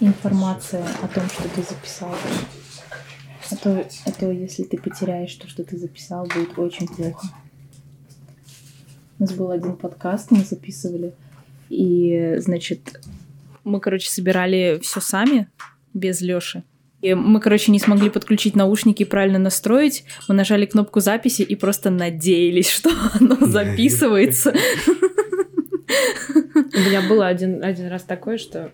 информация о том, что ты записал. А то, а то если ты потеряешь то, что ты записал, будет очень плохо. У нас был один подкаст, мы записывали, и, значит, мы, короче, собирали все сами, без Лёши. И мы, короче, не смогли подключить наушники и правильно настроить. Мы нажали кнопку записи и просто надеялись, что оно записывается. У меня было один, один раз такое, что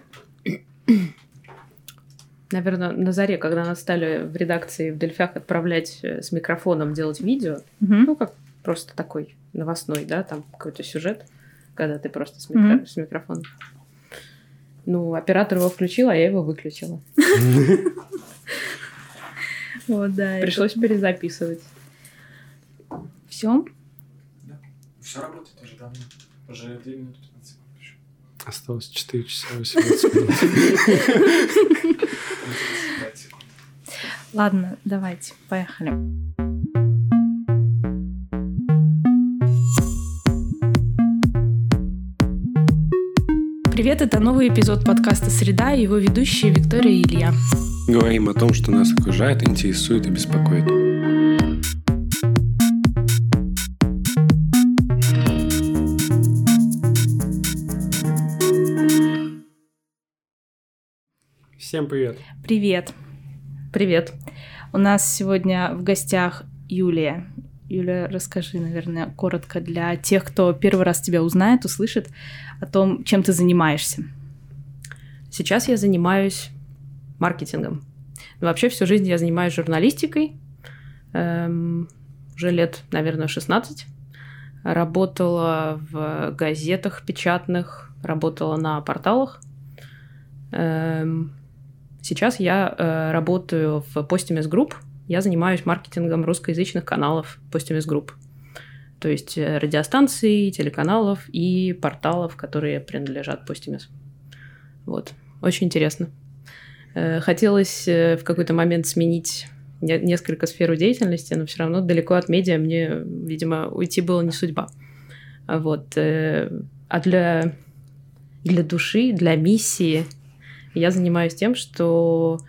наверное, на заре, когда нас стали в редакции в Дельфях отправлять э, с микрофоном делать видео, ну, как просто такой новостной, да, там какой-то сюжет, когда ты просто с, микро... с микрофоном. Ну, оператор его включил, а я его выключила. Вот, да. Пришлось перезаписывать. Все? Да. Все работает уже давно. Уже 2 минуты 15 секунд еще. Осталось 4 часа 18 минут. Ладно, давайте, поехали. Привет, это новый эпизод подкаста «Среда» и его ведущие Виктория и Илья. Говорим о том, что нас окружает, интересует и беспокоит. Всем привет. Привет. Привет. У нас сегодня в гостях Юлия. Юля, расскажи, наверное, коротко для тех, кто первый раз тебя узнает, услышит о том, чем ты занимаешься. Сейчас я занимаюсь маркетингом. Но вообще всю жизнь я занимаюсь журналистикой. Эм, уже лет, наверное, 16. Работала в газетах печатных, работала на порталах. Эм, сейчас я э, работаю в Postimis Group. Я занимаюсь маркетингом русскоязычных каналов Postimis Group. То есть э, радиостанций, телеканалов и порталов, которые принадлежат Postimis. Вот. Очень интересно. Э, хотелось э, в какой-то момент сменить несколько сфер деятельности, но все равно далеко от медиа мне, видимо, уйти было не судьба. Вот. Э, а для, для души, для миссии я занимаюсь тем, что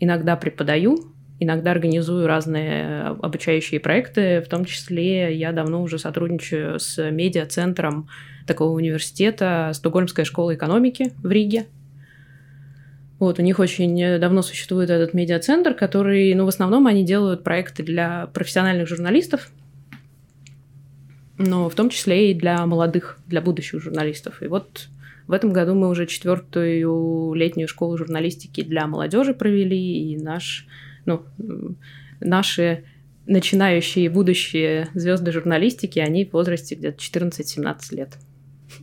иногда преподаю, иногда организую разные обучающие проекты, в том числе я давно уже сотрудничаю с медиа-центром такого университета, Стокгольмская школа экономики в Риге, вот, у них очень давно существует этот медиацентр, который, ну, в основном они делают проекты для профессиональных журналистов, но в том числе и для молодых, для будущих журналистов. И вот в этом году мы уже четвертую летнюю школу журналистики для молодежи провели, и наш, ну, наши начинающие будущие звезды журналистики, они в возрасте где-то 14-17 лет.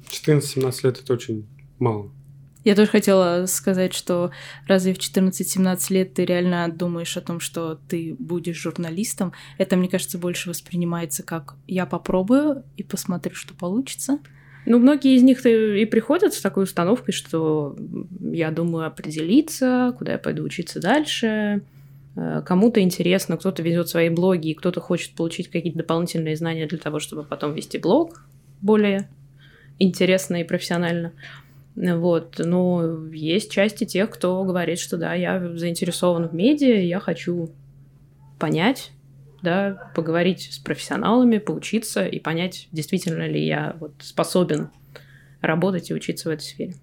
14-17 лет это очень мало. Я тоже хотела сказать, что разве в 14-17 лет ты реально думаешь о том, что ты будешь журналистом? Это, мне кажется, больше воспринимается как «я попробую и посмотрю, что получится». Ну, многие из них и приходят с такой установкой, что я думаю определиться, куда я пойду учиться дальше. Э, кому-то интересно, кто-то ведет свои блоги, кто-то хочет получить какие-то дополнительные знания для того, чтобы потом вести блог более интересно и профессионально. Вот. Но есть части тех, кто говорит, что да, я заинтересован в медиа, я хочу понять, да, поговорить с профессионалами, поучиться и понять, действительно ли я вот способен работать и учиться в этой сфере.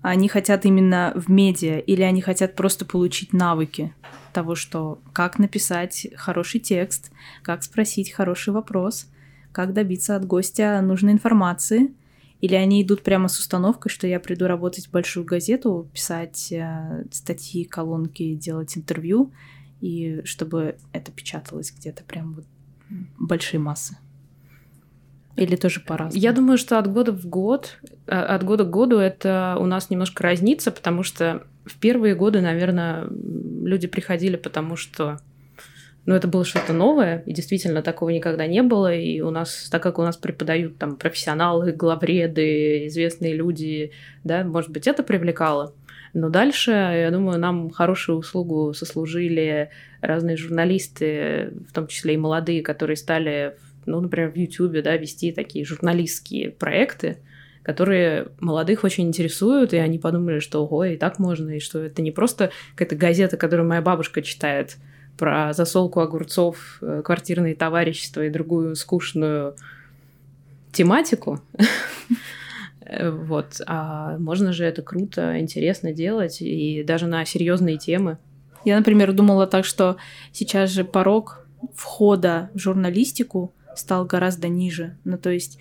Они хотят именно в медиа или они хотят просто получить навыки того, что как написать хороший текст, как спросить хороший вопрос, как добиться от гостя нужной информации – или они идут прямо с установкой, что я приду работать в большую газету, писать э, статьи, колонки, делать интервью, и чтобы это печаталось где-то прям вот большие массы. Или тоже по-разному? Я думаю, что от года в год, э, от года к году это у нас немножко разнится, потому что в первые годы, наверное, люди приходили, потому что но это было что-то новое, и действительно такого никогда не было. И у нас, так как у нас преподают там профессионалы, главреды, известные люди, да, может быть, это привлекало. Но дальше, я думаю, нам хорошую услугу сослужили разные журналисты, в том числе и молодые, которые стали, ну, например, в YouTube, да, вести такие журналистские проекты, которые молодых очень интересуют, и они подумали, что ого, и так можно, и что это не просто какая-то газета, которую моя бабушка читает про засолку огурцов, э, квартирные товарищества и другую скучную тематику. Вот. А можно же это круто, интересно делать, и даже на серьезные темы. Я, например, думала так, что сейчас же порог входа в журналистику стал гораздо ниже. Ну, то есть,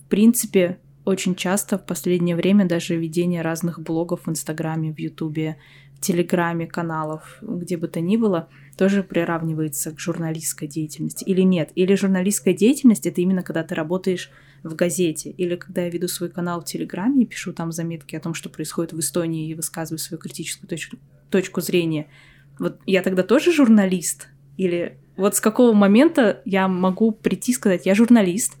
в принципе, очень часто в последнее время даже ведение разных блогов в Инстаграме, в Ютубе, в Телеграме, каналов, где бы то ни было, тоже приравнивается к журналистской деятельности. Или нет? Или журналистская деятельность — это именно когда ты работаешь в газете, или когда я веду свой канал в Телеграме и пишу там заметки о том, что происходит в Эстонии, и высказываю свою критическую точку, точку зрения. Вот я тогда тоже журналист? Или вот с какого момента я могу прийти и сказать, я журналист,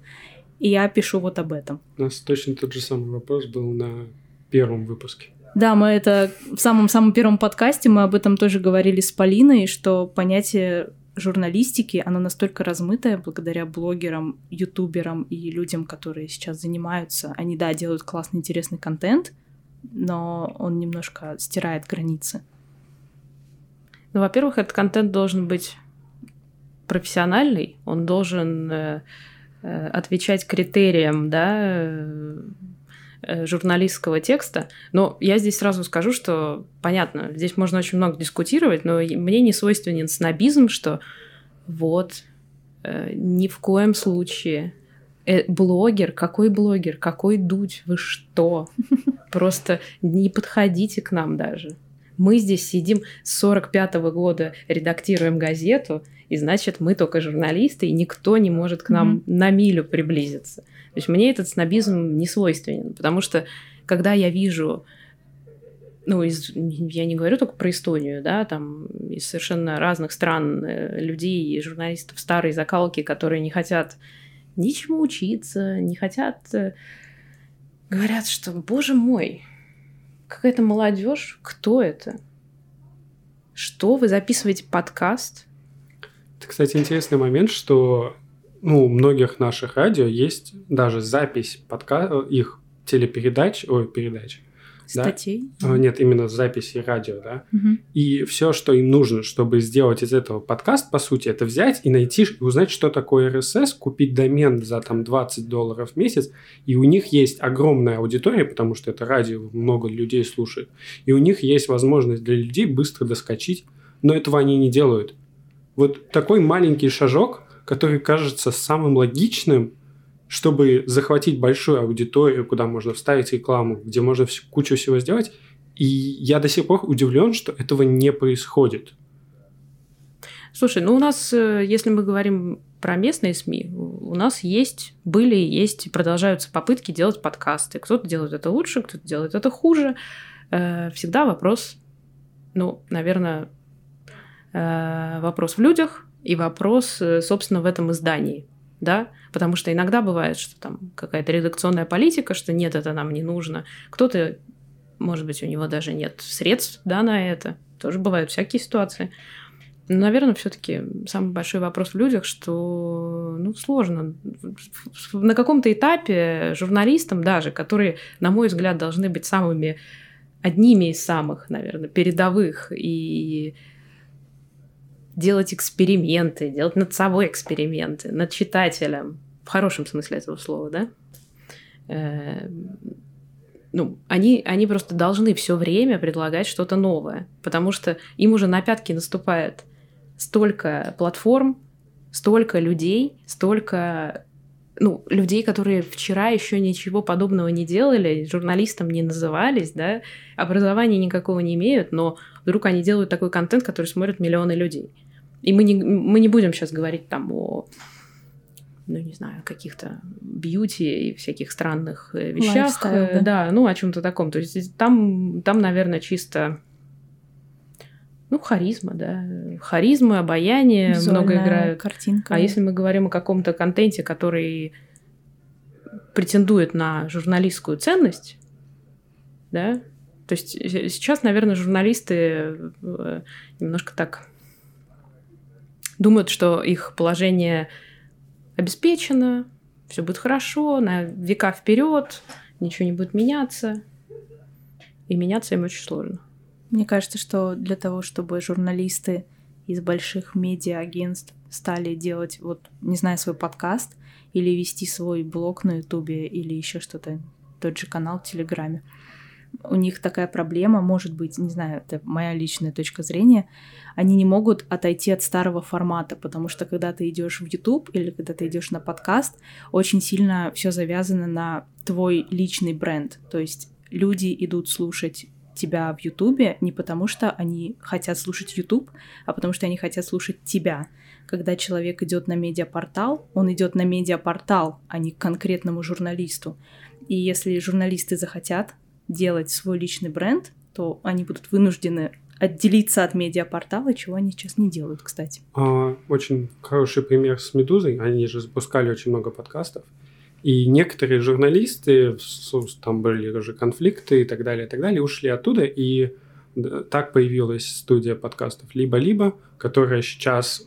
и я пишу вот об этом. У нас точно тот же самый вопрос был на первом выпуске. Да, мы это в самом-самом первом подкасте, мы об этом тоже говорили с Полиной, что понятие журналистики, оно настолько размытое благодаря блогерам, ютуберам и людям, которые сейчас занимаются. Они, да, делают классный, интересный контент, но он немножко стирает границы. Ну, во-первых, этот контент должен быть профессиональный, он должен э, Э, отвечать критериям да, э, журналистского текста. Но я здесь сразу скажу, что, понятно, здесь можно очень много дискутировать, но мне не свойственен снобизм, что вот, ни в коем случае блогер, какой блогер, какой дуть, вы что? Просто не подходите к нам даже. Мы здесь сидим с 45 -го года, редактируем газету, и значит, мы только журналисты, и никто не может к нам mm-hmm. на милю приблизиться. То есть мне этот снобизм не свойственен, потому что когда я вижу ну, из, я не говорю только про Эстонию, да, там из совершенно разных стран э, людей и журналистов старой закалки, которые не хотят ничему учиться, не хотят... Э, говорят, что, боже мой, какая-то молодежь, кто это? Что вы записываете подкаст? Это, кстати, интересный момент, что ну, у многих наших радио есть даже запись подка... их телепередач, ой, передач, Статей? Да? Нет, именно записи радио, да. Угу. И все, что им нужно, чтобы сделать из этого подкаст, по сути, это взять и найти, узнать, что такое RSS, купить домен за там 20 долларов в месяц, и у них есть огромная аудитория, потому что это радио много людей слушает, и у них есть возможность для людей быстро доскочить, но этого они не делают. Вот такой маленький шажок, который кажется самым логичным, чтобы захватить большую аудиторию, куда можно вставить рекламу, где можно кучу всего сделать. И я до сих пор удивлен, что этого не происходит. Слушай, ну у нас, э, если мы говорим про местные СМИ, у нас есть, были, есть и продолжаются попытки делать подкасты. Кто-то делает это лучше, кто-то делает это хуже. Э, всегда вопрос, ну, наверное, э, вопрос в людях и вопрос, собственно, в этом издании да, потому что иногда бывает, что там какая-то редакционная политика, что нет, это нам не нужно. Кто-то, может быть, у него даже нет средств, да, на это. Тоже бывают всякие ситуации. Но, наверное, все-таки самый большой вопрос в людях, что ну, сложно. На каком-то этапе журналистам даже, которые, на мой взгляд, должны быть самыми одними из самых, наверное, передовых и делать эксперименты, делать над собой эксперименты, над читателем, в хорошем смысле этого слова, да? Э, ну, они, они просто должны все время предлагать что-то новое, потому что им уже на пятки наступает столько платформ, столько людей, столько ну, людей, которые вчера еще ничего подобного не делали, журналистом не назывались, да, образования никакого не имеют, но вдруг они делают такой контент, который смотрят миллионы людей. И мы не, мы не будем сейчас говорить там о ну, не знаю, каких-то бьюти и всяких странных э, вещах. Lifestyle, да. да, ну, о чем-то таком. То есть там, там, наверное, чисто ну, харизма, да. Харизма, обаяние Визуальная много играют. картинка. А если мы говорим о каком-то контенте, который претендует на журналистскую ценность, да, то есть сейчас, наверное, журналисты э, немножко так думают, что их положение обеспечено, все будет хорошо, на века вперед, ничего не будет меняться, и меняться им очень сложно. Мне кажется, что для того, чтобы журналисты из больших медиа-агентств стали делать, вот, не знаю, свой подкаст или вести свой блог на Ютубе или еще что-то, тот же канал в Телеграме, у них такая проблема, может быть, не знаю, это моя личная точка зрения, они не могут отойти от старого формата, потому что когда ты идешь в YouTube или когда ты идешь на подкаст, очень сильно все завязано на твой личный бренд. То есть люди идут слушать тебя в Ютубе не потому, что они хотят слушать Ютуб, а потому что они хотят слушать тебя. Когда человек идет на медиапортал, он идет на медиапортал, а не к конкретному журналисту. И если журналисты захотят делать свой личный бренд, то они будут вынуждены отделиться от медиапортала, чего они сейчас не делают, кстати. А, очень хороший пример с «Медузой». Они же запускали очень много подкастов. И некоторые журналисты, там были уже конфликты и так далее, и так далее, ушли оттуда, и так появилась студия подкастов «Либо-либо», которая сейчас,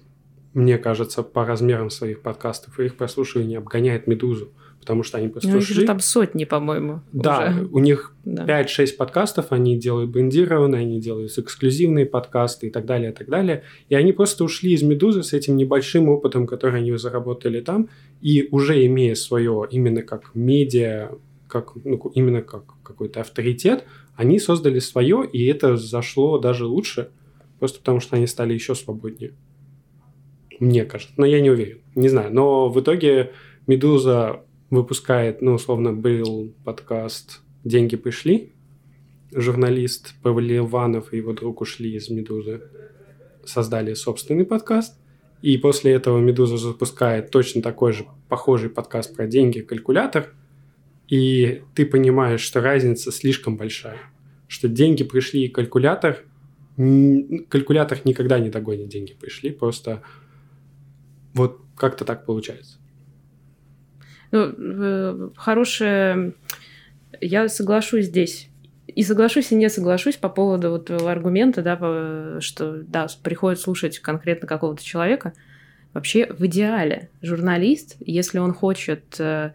мне кажется, по размерам своих подкастов и их прослушивания обгоняет «Медузу» потому что они просто ну, ушли. там сотни, по-моему. Да, уже. у них да. 5-6 подкастов, они делают брендированные, они делают эксклюзивные подкасты и так далее, и так далее. И они просто ушли из «Медузы» с этим небольшим опытом, который они заработали там, и уже имея свое именно как медиа, как, ну, именно как какой-то авторитет, они создали свое, и это зашло даже лучше, просто потому что они стали еще свободнее. Мне кажется. Но я не уверен. Не знаю. Но в итоге «Медуза» выпускает, ну, условно, был подкаст «Деньги пришли». Журналист Павел Иванов и его друг ушли из «Медузы», создали собственный подкаст. И после этого «Медуза» запускает точно такой же похожий подкаст про деньги «Калькулятор». И ты понимаешь, что разница слишком большая. Что деньги пришли и калькулятор... Калькулятор никогда не догонит деньги пришли, просто вот как-то так получается. Ну, хорошее... Я соглашусь здесь. И соглашусь, и не соглашусь по поводу вот аргумента, да, что, да, приходит слушать конкретно какого-то человека. Вообще, в идеале, журналист, если он хочет э,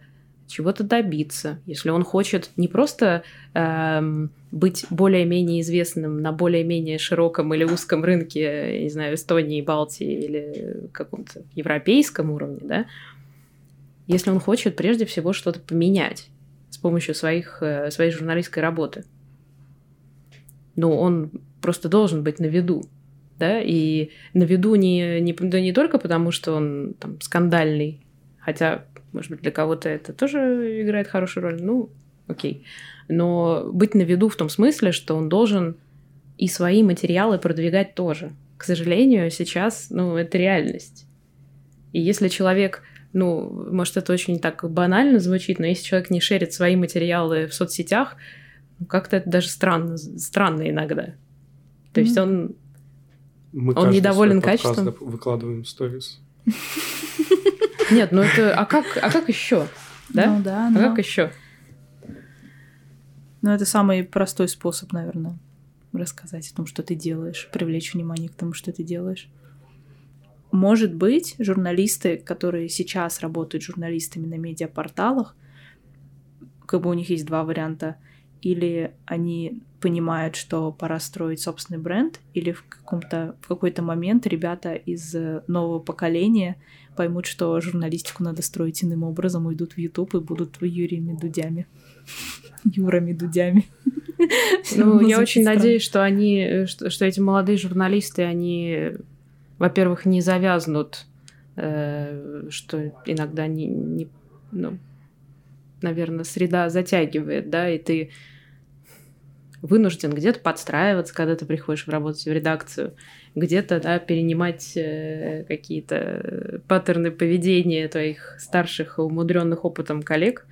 чего-то добиться, если он хочет не просто э, быть более-менее известным на более-менее широком или узком рынке, не знаю, Эстонии, Балтии или каком-то европейском уровне, да, если он хочет прежде всего что-то поменять с помощью своих, э, своей журналистской работы. Ну, он просто должен быть на виду, да, и на виду не, не, да не только потому, что он там скандальный, хотя, может быть, для кого-то это тоже играет хорошую роль, ну, окей, но быть на виду в том смысле, что он должен и свои материалы продвигать тоже. К сожалению, сейчас, ну, это реальность. И если человек ну, может, это очень так банально звучит, но если человек не шерит свои материалы в соцсетях, ну, как-то это даже странно, странно иногда. То есть он, Мы он недоволен качеством. выкладываем сторис. Нет, ну это, а как, а как еще? Да? Ну да, а но... как еще? Ну это самый простой способ, наверное, рассказать о том, что ты делаешь, привлечь внимание к тому, что ты делаешь. Может быть, журналисты, которые сейчас работают журналистами на медиапорталах, как бы у них есть два варианта. Или они понимают, что пора строить собственный бренд, или в, каком-то, в какой-то момент ребята из нового поколения поймут, что журналистику надо строить иным образом, уйдут в YouTube и будут Юриями Дудями. Юрами Дудями. Ну, я очень надеюсь, что они, что, что эти молодые журналисты, они во-первых, не завязнут, э, что иногда не, не ну, наверное, среда затягивает, да, и ты вынужден где-то подстраиваться, когда ты приходишь работать в редакцию, где-то, да, перенимать э, какие-то паттерны поведения твоих старших, умудренных опытом коллег.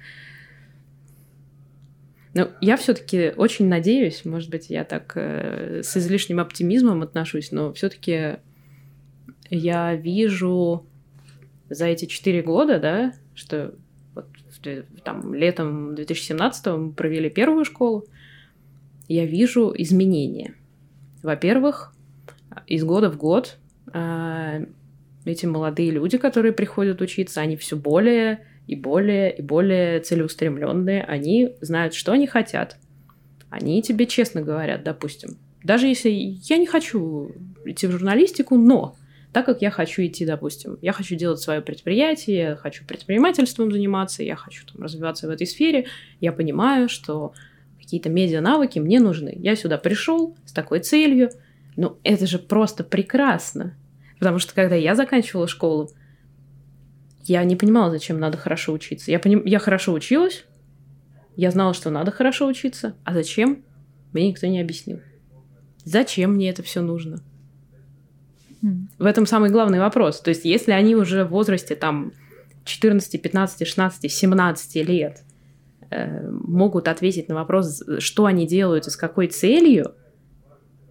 Но я все-таки очень надеюсь, может быть, я так э, с излишним оптимизмом отношусь, но все-таки я вижу за эти четыре года, да, что вот там летом 2017 мы провели первую школу, я вижу изменения. Во-первых, из года в год э, эти молодые люди, которые приходят учиться, они все более и более, и более целеустремленные, они знают, что они хотят. Они тебе честно говорят, допустим. Даже если я не хочу идти в журналистику, но так как я хочу идти, допустим, я хочу делать свое предприятие, я хочу предпринимательством заниматься, я хочу там, развиваться в этой сфере, я понимаю, что какие-то медиа-навыки мне нужны. Я сюда пришел с такой целью. Ну, это же просто прекрасно. Потому что когда я заканчивала школу, я не понимала, зачем надо хорошо учиться. Я, поним... я хорошо училась, я знала, что надо хорошо учиться, а зачем, мне никто не объяснил. Зачем мне это все нужно? В этом самый главный вопрос. То есть, если они уже в возрасте там 14, 15, 16, 17 лет э, могут ответить на вопрос, что они делают и с какой целью,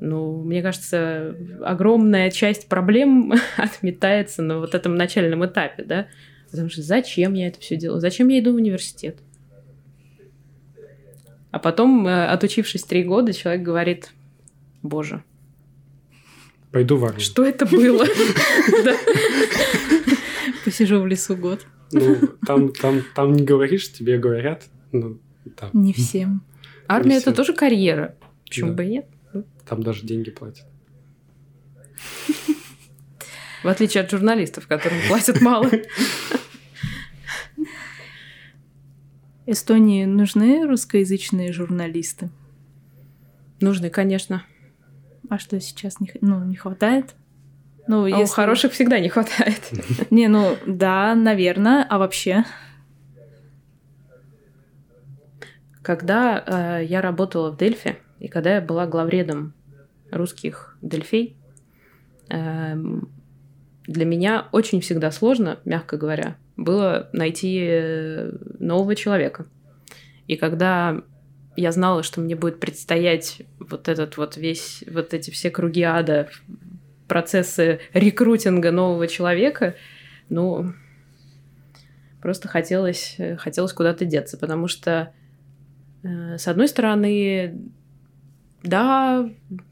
ну, мне кажется, огромная часть проблем отметается на вот этом начальном этапе, да? Потому что зачем я это все делаю? Зачем я иду в университет? А потом, э, отучившись три года, человек говорит, боже, Пойду в армию. что это было? Посижу в лесу год. Ну, там, там, там не говоришь, тебе говорят. Ну, там, Не всем. Армия Не это всем. тоже карьера. Почему Да. бы и нет? там даже деньги платят. В отличие от журналистов, которым платят мало. Эстонии нужны русскоязычные журналисты? Нужны, конечно. А что сейчас не, ну, не хватает? Ну, А у если- хороших всегда не хватает. Не, ну да, наверное. А вообще? Когда э, я работала в Дельфи, и когда я была главредом русских Дельфей, эм, для меня очень всегда сложно, мягко говоря, было найти э, нового человека. И когда я знала, что мне будет предстоять вот этот вот весь, вот эти все круги ада, процессы рекрутинга нового человека, ну, просто хотелось, э, хотелось куда-то деться, потому что Э, С одной стороны, да,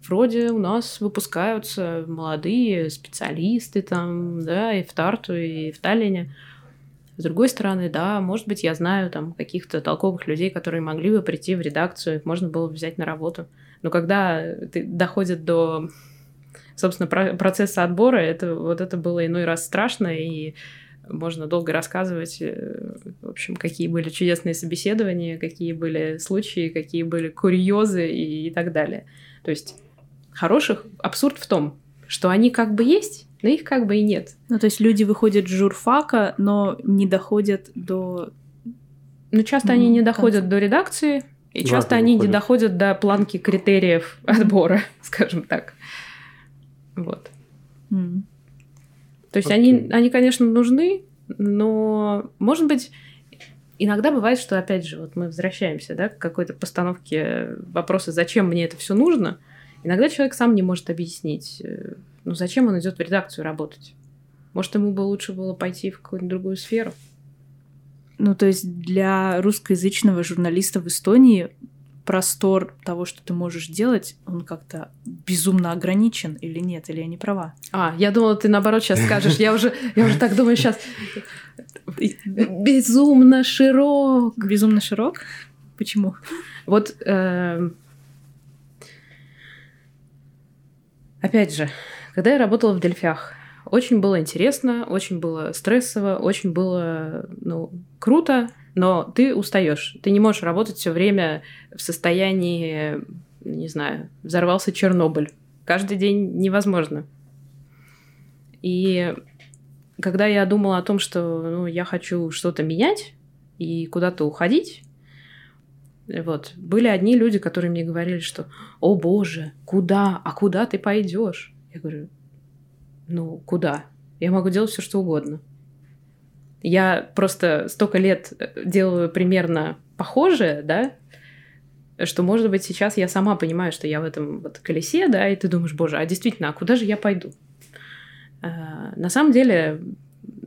вроде у нас выпускаются молодые специалисты там, да, и в Тарту, и в Таллине. С другой стороны, да, может быть, я знаю там каких-то толковых людей, которые могли бы прийти в редакцию, их можно было бы взять на работу. Но когда ты доходит до, собственно, про- процесса отбора, это вот это было иной раз страшно, и можно долго рассказывать, э, в общем, какие были чудесные собеседования, какие были случаи, какие были курьезы и, и так далее. То есть хороших абсурд в том, что они как бы есть, но их как бы и нет. Ну, то есть люди выходят с журфака, но не доходят до... Но часто они Мгм, не доходят конце. до редакции, и Ладно, часто они не выходят. доходят до планки критериев отбора, скажем так. Вот. М. То есть Окей. они, они, конечно, нужны, но, может быть, иногда бывает, что, опять же, вот мы возвращаемся да, к какой-то постановке вопроса, зачем мне это все нужно. Иногда человек сам не может объяснить, э, ну, зачем он идет в редакцию работать. Может, ему бы лучше было пойти в какую-нибудь другую сферу. Ну, то есть для русскоязычного журналиста в Эстонии простор того, что ты можешь делать, он как-то безумно ограничен или нет, или я не права? А, я думала, ты наоборот сейчас скажешь. Я уже, я уже так думаю сейчас. Безумно широк. Безумно широк? Почему? Вот, эм, опять же, когда я работала в Дельфях, очень было интересно, очень было стрессово, очень было, ну, круто, но ты устаешь. Ты не можешь работать все время в состоянии, не знаю, взорвался Чернобыль. Каждый день невозможно. И когда я думала о том, что ну, я хочу что-то менять и куда-то уходить, вот. Были одни люди, которые мне говорили, что «О боже, куда? А куда ты пойдешь?» Я говорю, ну, куда? Я могу делать все, что угодно. Я просто столько лет э, делаю примерно похожее, да, что, может быть, сейчас я сама понимаю, что я в этом вот колесе, да, и ты думаешь, боже, а действительно, а куда же я пойду? А, На самом деле,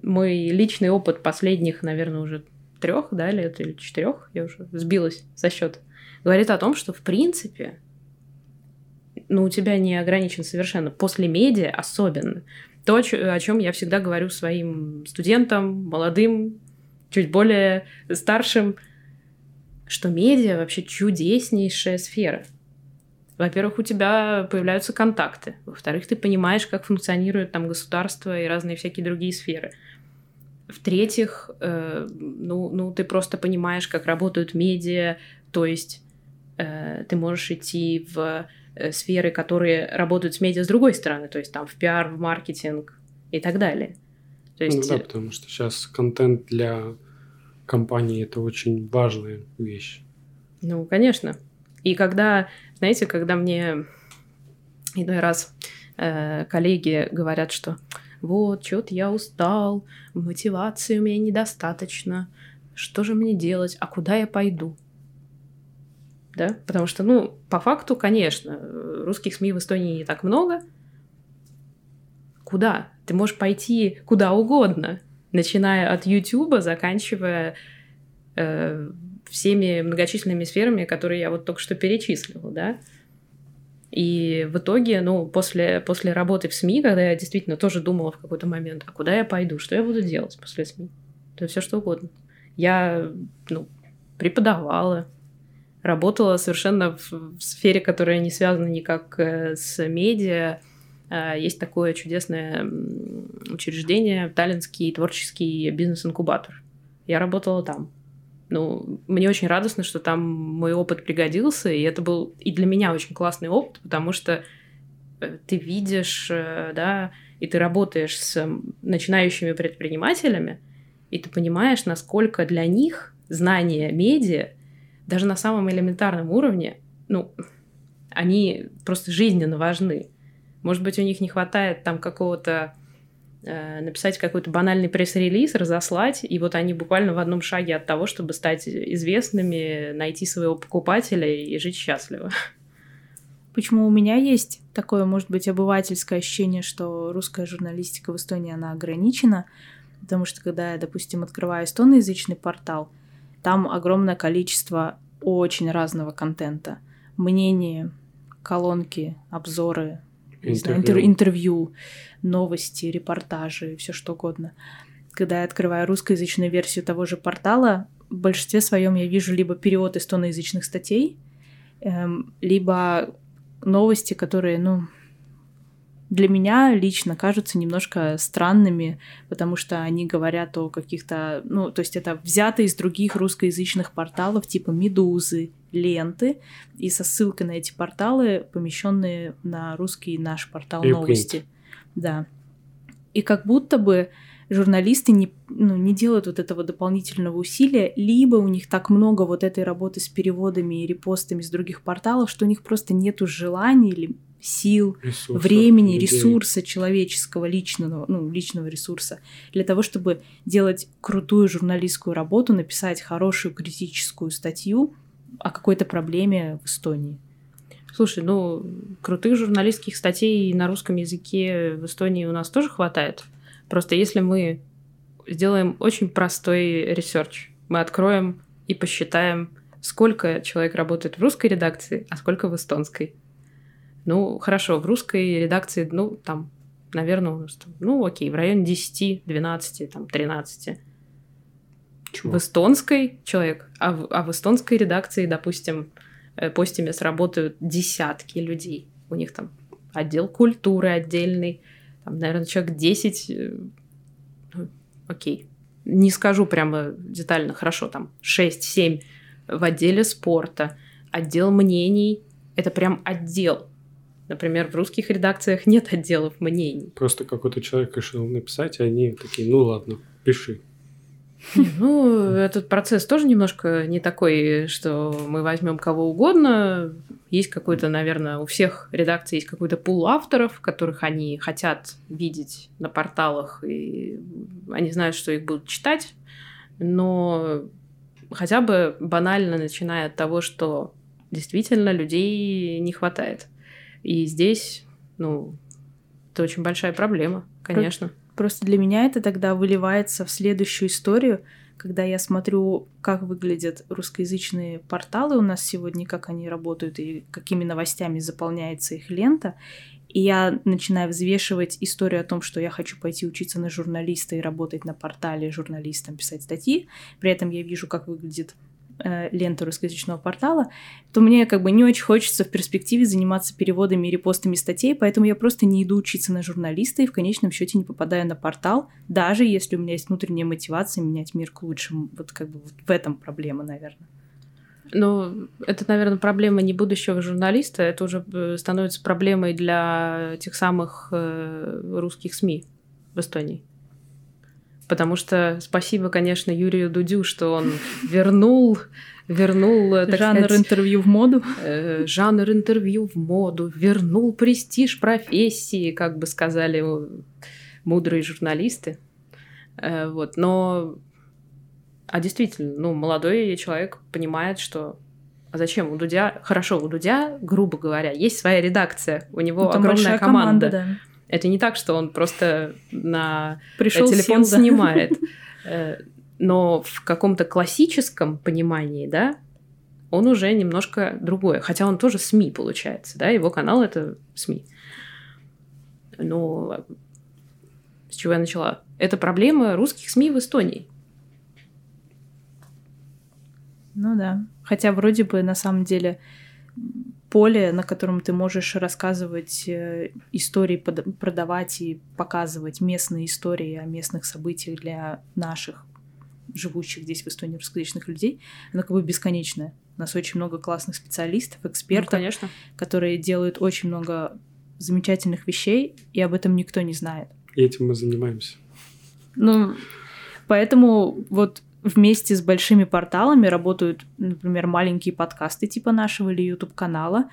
мой личный опыт последних, наверное, уже трех, да, лет или четырех, я уже сбилась со счета, говорит о том, что в принципе, ну, у тебя не ограничен совершенно. После медиа особенно. То, о чем я всегда говорю своим студентам, молодым чуть более старшим, что медиа вообще чудеснейшая сфера. Во-первых, у тебя появляются контакты. Во-вторых, ты понимаешь, как функционирует там государство и разные всякие другие сферы. В-третьих, э, ну, ну, ты просто понимаешь, как работают медиа, то есть э, ты можешь идти в сферы, которые работают с медиа с другой стороны, то есть там в пиар, в маркетинг и так далее. То есть... Ну да, потому что сейчас контент для компании это очень важная вещь. Ну, конечно. И когда, знаете, когда мне иной раз э, коллеги говорят, что вот, что-то я устал, мотивации у меня недостаточно, что же мне делать, а куда я пойду? Да? Потому что, ну, по факту, конечно, русских СМИ в Эстонии не так много. Куда? Ты можешь пойти куда угодно, начиная от Ютуба, заканчивая э, всеми многочисленными сферами, которые я вот только что перечислила, да. И в итоге, ну, после, после работы в СМИ, когда я действительно тоже думала в какой-то момент, а куда я пойду, что я буду делать после СМИ? Да все что угодно. Я, ну, преподавала, работала совершенно в, в сфере, которая не связана никак э, с медиа. А, есть такое чудесное учреждение, Таллинский творческий бизнес-инкубатор. Я работала там ну, мне очень радостно, что там мой опыт пригодился, и это был и для меня очень классный опыт, потому что э, ты видишь, э, да, и ты работаешь с начинающими предпринимателями, и ты понимаешь, насколько для них знания медиа, даже на самом элементарном уровне, ну, они просто жизненно важны. Может быть, у них не хватает там какого-то Э, написать какой-то банальный пресс-релиз, разослать, и вот они буквально в одном шаге от того, чтобы стать известными, найти своего покупателя и жить счастливо. Почему у меня есть такое, может быть, обывательское ощущение, что русская журналистика в Эстонии, она ограничена, потому что когда я, допустим, открываю эстоноязычный портал, там огромное количество очень разного контента. Мнения, колонки, обзоры, интервью. Знаю, интер- интервью, новости, репортажи, все что угодно. Когда я открываю русскоязычную версию того же портала, в большинстве своем я вижу либо перевод эстоноязычных статей, эм, либо новости, которые, ну, для меня лично кажутся немножко странными, потому что они говорят о каких-то, ну, то есть это взято из других русскоязычных порталов типа «Медузы», «Ленты», и со ссылкой на эти порталы, помещенные на русский наш портал Reprint. новости. Да. И как будто бы журналисты не, ну, не делают вот этого дополнительного усилия, либо у них так много вот этой работы с переводами и репостами с других порталов, что у них просто нету желания или сил, Ресурсов, времени, людей. ресурса человеческого, личного, ну, личного ресурса для того, чтобы делать крутую журналистскую работу, написать хорошую критическую статью о какой-то проблеме в Эстонии. Слушай, ну, крутых журналистских статей на русском языке в Эстонии у нас тоже хватает. Просто если мы сделаем очень простой research, мы откроем и посчитаем, сколько человек работает в русской редакции, а сколько в эстонской. Ну, хорошо, в русской редакции, ну, там, наверное, у нас там, ну, окей, в районе 10, 12, там, 13. Чего? В эстонской человек, а в, а в эстонской редакции, допустим, э, постами сработают десятки людей. У них там отдел культуры отдельный, там, наверное, человек 10, э, ну, окей, не скажу прямо детально, хорошо, там 6-7 в отделе спорта, отдел мнений, это прям отдел, Например, в русских редакциях нет отделов мнений. Просто какой-то человек решил написать, и они такие, ну ладно, пиши. Ну, этот процесс тоже немножко не такой, что мы возьмем кого угодно. Есть какой-то, наверное, у всех редакций есть какой-то пул авторов, которых они хотят видеть на порталах, и они знают, что их будут читать. Но хотя бы банально начиная от того, что действительно людей не хватает. И здесь, ну, это очень большая проблема, конечно. Просто для меня это тогда выливается в следующую историю, когда я смотрю, как выглядят русскоязычные порталы у нас сегодня, как они работают и какими новостями заполняется их лента. и я начинаю взвешивать историю о том, что я хочу пойти учиться на журналиста и работать на портале журналистом, писать статьи, при этом я вижу, как выглядит э, ленту русскоязычного портала, то мне как бы не очень хочется в перспективе заниматься переводами и репостами статей, поэтому я просто не иду учиться на журналиста и в конечном счете не попадаю на портал, даже если у меня есть внутренняя мотивация менять мир к лучшему. Вот как бы вот в этом проблема, наверное. Ну, это, наверное, проблема не будущего журналиста, это уже э, становится проблемой для тех самых э, русских СМИ в Эстонии. Потому что спасибо, конечно, Юрию Дудю, что он вернул, вернул э, так жанр сказать, интервью в моду. э, жанр интервью в моду, вернул престиж профессии, как бы сказали мудрые журналисты. Э, вот, но, а действительно, ну, молодой человек понимает, что а зачем у Дудя, хорошо, у Дудя, грубо говоря, есть своя редакция, у него Ну, огромная большая команда. да. Это не так, что он просто на Пришел, телефон сел, да. снимает. Э, Но в каком-то классическом понимании, да, он уже немножко другое. Хотя он тоже СМИ, получается, да, его канал это СМИ. Но с чего я начала? Это проблема русских СМИ в Эстонии. Ну да. Хотя вроде бы на самом деле поле, на котором ты можешь рассказывать э, истории, продавать и показывать местные истории о местных событиях для наших живущих здесь в Эстонии русскоязычных людей, оно как бы бесконечное. У нас очень много классных специалистов, Ну, экспертов, конечно. которые делают очень много замечательных вещей, и об этом никто не знает. И этим мы занимаемся. Ну, поэтому вот вместе с большими порталами работают, например, маленькие подкасты типа нашего или YouTube-канала,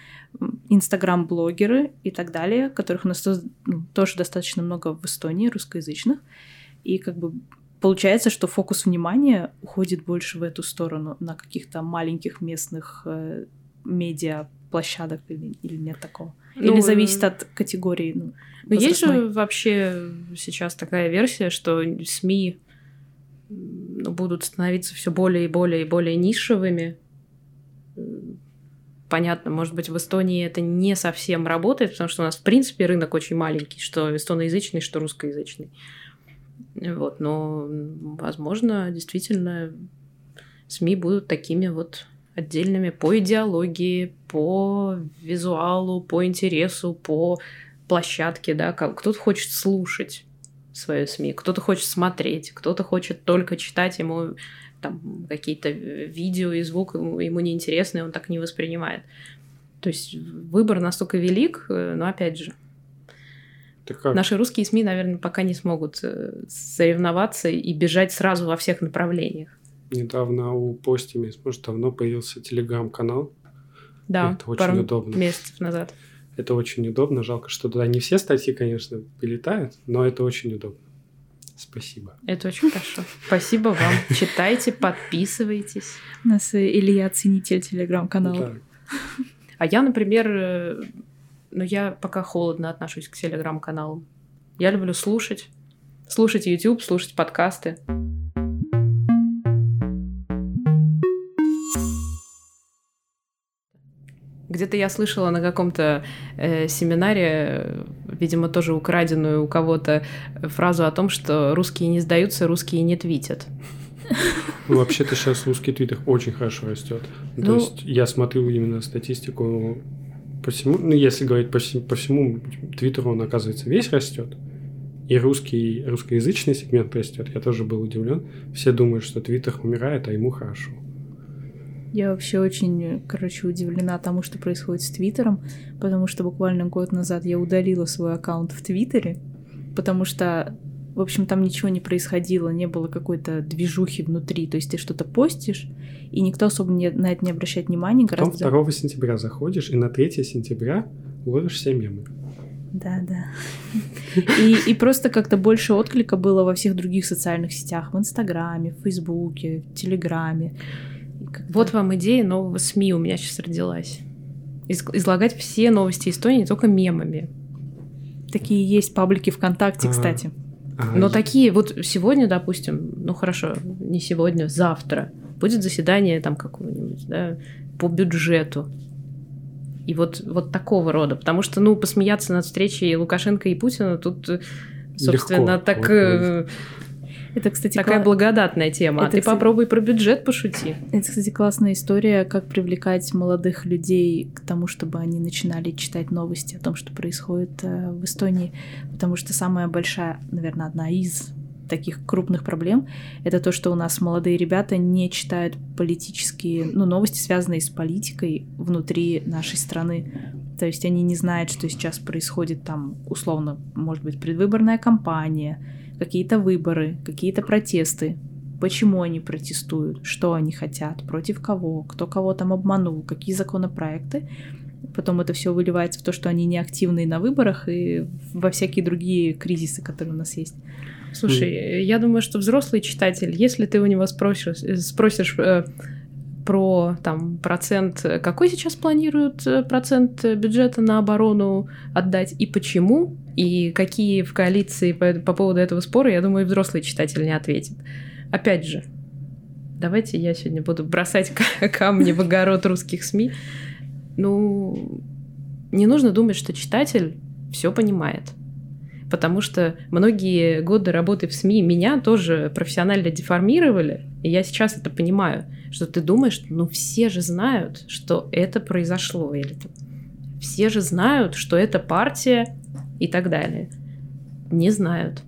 инстаграм-блогеры и так далее, которых у нас ну, тоже достаточно много в Эстонии, русскоязычных. И как бы получается, что фокус внимания уходит больше в эту сторону, на каких-то маленьких местных э, медиа площадок или, или нет такого? Ну, или зависит от категории? Ну, Ну, есть же возрастной? вообще сейчас такая версия, что СМИ будут становиться все более и более и более нишевыми. Понятно, может быть, в Эстонии это не совсем работает, потому что у нас, в принципе, рынок очень маленький, что эстоноязычный, что русскоязычный. Вот, но, возможно, действительно СМИ будут такими вот отдельными по идеологии, по визуалу, по интересу, по площадке, да, кто-то хочет слушать свое СМИ, кто-то хочет смотреть, кто-то хочет только читать, ему там какие-то видео и звук ему, ему неинтересны, он так не воспринимает. То есть выбор настолько велик, э, но опять же, как? наши русские СМИ, наверное, пока не смогут э, соревноваться и бежать сразу во всех направлениях. Недавно у Постими, может, давно появился телеграм-канал. Да, Это очень пару удобно. месяцев назад. Это очень удобно. Жалко, что туда не все статьи, конечно, прилетают, но это очень удобно. Спасибо. Это очень хорошо. Спасибо вам. Читайте, подписывайтесь. У нас э, Илья ценитель телеграм-канала. А я, например, э, ну я пока холодно отношусь к телеграм-каналам. Я люблю слушать. Слушать YouTube, слушать подкасты. Где-то я слышала на каком-то э, семинаре, э, видимо, тоже украденную у кого-то фразу о том, что русские не сдаются, русские не твитят. Ну, вообще-то сейчас русский твиттер очень хорошо растет. То Ну- есть я смотрю именно статистику по всему, ну, если говорить по, всем- по всему твиттеру, он, оказывается, весь растет. И русский, русскоязычный сегмент растет. Я тоже был удивлен. Все думают, что твиттер умирает, а ему хорошо. Я вообще очень, короче, удивлена тому, что происходит с Твиттером, потому что буквально год назад я удалила свой аккаунт в Твиттере, потому что, в общем, там ничего не происходило, не было какой-то движухи внутри, то есть ты что-то постишь, и никто особо не- на это не обращает внимания, Потом гораздо... 2 сентября заходишь, и на 3 сентября ловишь все мемы. Да, да. И, и просто как-то больше отклика было во всех других социальных сетях, в Инстаграме, в Фейсбуке, в Телеграме. Как-то- Вот вам идея нового СМИ у меня сейчас родилась. Из- излагать все новости Эстонии только мемами. такие есть паблики ВКонтакте, А. кстати. А, Но такие, вот сегодня, допустим, ну хорошо, не сегодня, завтра будет заседание там какое-нибудь, да, по бюджету. И вот, вот такого рода. Потому что, ну, посмеяться над встречей Лукашенко и Путина тут, собственно, Легко. так... Вот, э, Это, кстати, Такая кла- благодатная тема. а Это, ты кстати- попробуй про бюджет пошути. Это, кстати, классная история, как привлекать молодых людей к тому, чтобы они начинали читать новости о том, что происходит э, в Эстонии. Потому что самая большая, наверное, одна из таких крупных проблем это то, что у нас молодые ребята не читают политические, ну, новости, связанные с политикой внутри нашей страны. То есть они не знают, что сейчас происходит там, условно, может быть, предвыборная кампания, какие-то выборы, какие-то протесты, почему они протестуют, что они хотят, против кого, кто кого там обманул, какие законопроекты. Потом это все выливается в то, что они не активны на выборах и во всякие другие кризисы, которые у нас есть. Слушай, я думаю, что взрослый читатель, если ты у него спросишь, э, спросишь э, про там процент, э, какой сейчас планируют э, процент бюджета на оборону отдать и почему, и какие в коалиции по, по поводу этого спора, я думаю, взрослый читатель не ответит. Опять же, давайте я сегодня буду бросать камни в огород русских СМИ. Ну, не нужно думать, что читатель все понимает. Потому что многие годы работы в СМИ меня тоже профессионально деформировали, и я сейчас это понимаю, что ты думаешь, ну все же знают, что это произошло, или там, все же знают, что это партия и так далее. Не знают.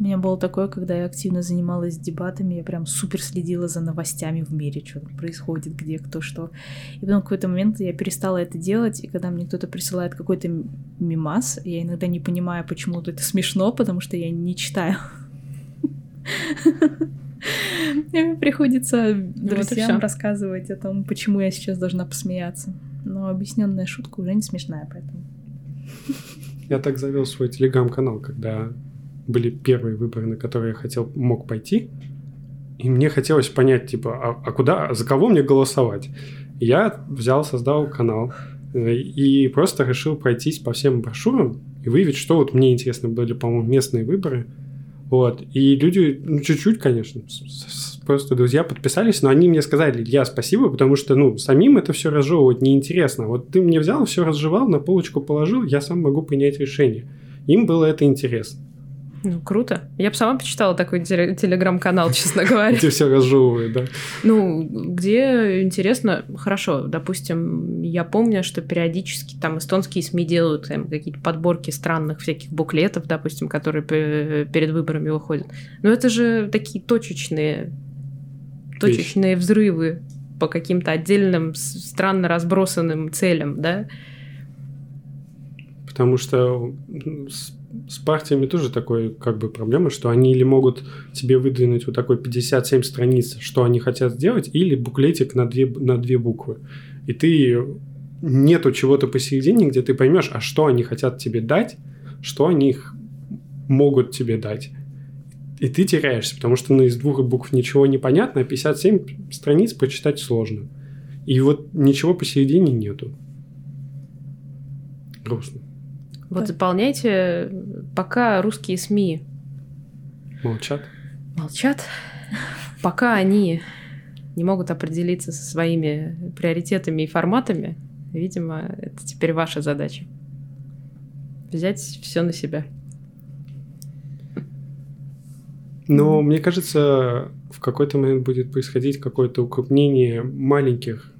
У меня было такое, когда я активно занималась дебатами, я прям супер следила за новостями в мире, что там происходит, где, кто, что. И потом в какой-то момент я перестала это делать, и когда мне кто-то присылает какой-то мимас, я иногда не понимаю, почему это смешно, потому что я не читаю. Приходится друзьям всё. рассказывать о том, почему я сейчас должна посмеяться. Но объясненная шутка уже не смешная, поэтому. Я так завел свой телеграм-канал, когда были первые выборы, на которые я хотел, мог пойти. И мне хотелось понять, типа, а, а куда, за кого мне голосовать? Я взял, создал канал э, и просто решил пройтись по всем брошюрам и выявить, что вот мне интересно были, по-моему, местные выборы. Вот. И люди, ну, чуть-чуть, конечно, просто друзья подписались, но они мне сказали, я спасибо, потому что, ну, самим это все разжевывать неинтересно. Вот ты мне взял, все разжевал, на полочку положил, я сам могу принять решение. Им было это интересно. Ну, круто. Я бы сама почитала такой теле- телеграм-канал, честно говоря. Эти все разжевывают, да. Ну, где интересно, хорошо, допустим, я помню, что периодически там эстонские СМИ делают какие-то подборки странных всяких буклетов, допустим, которые пе- перед выборами выходят. Но это же такие точечные, точечные взрывы по каким-то отдельным странно разбросанным целям, да? Потому что с, партиями тоже такой как бы проблема, что они или могут тебе выдвинуть вот такой 57 страниц, что они хотят сделать, или буклетик на две, на две буквы. И ты нету чего-то посередине, где ты поймешь, а что они хотят тебе дать, что они могут тебе дать. И ты теряешься, потому что ну, из двух букв ничего не понятно, а 57 страниц прочитать сложно. И вот ничего посередине нету. Грустно. Вот Да. заполняйте, пока русские СМИ Молчат. молчат, пока они не могут определиться со своими приоритетами и форматами, видимо, это теперь ваша задача. Взять все на себя. Но мне кажется, в какой-то момент будет происходить какое-то укрупнение маленьких,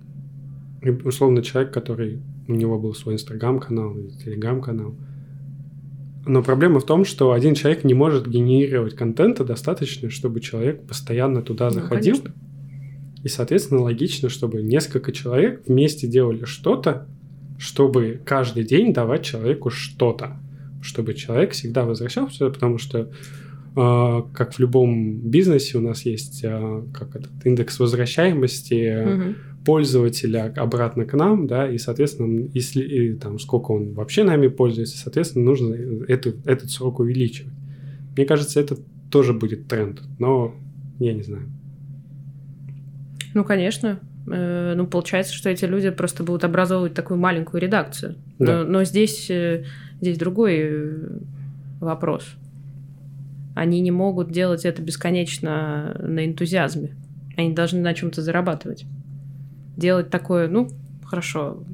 условно, человек, который у него был свой инстаграм-канал или телеграм-канал. Но проблема в том, что один человек не может генерировать контента достаточно, чтобы человек постоянно туда Ну, заходил. конечно. И, соответственно, логично, чтобы несколько человек вместе делали что-то, чтобы каждый день давать человеку что-то. Чтобы человек всегда возвращался, потому что, как в любом бизнесе, у нас есть э, как этот индекс возвращаемости Мгм. пользователя обратно к нам, да, и, соответственно, если и, там сколько он вообще нами пользуется, соответственно, нужно эту, этот срок увеличивать. Мне кажется, это тоже будет тренд, но я не знаю. Ну, конечно. Э, Ну, получается, что эти люди просто будут образовывать такую маленькую редакцию. Да. Но, но здесь, э, здесь другой э, вопрос. Они не могут делать это бесконечно на энтузиазме. Они должны на чем-то зарабатывать. Делать такое, ну, хорошо,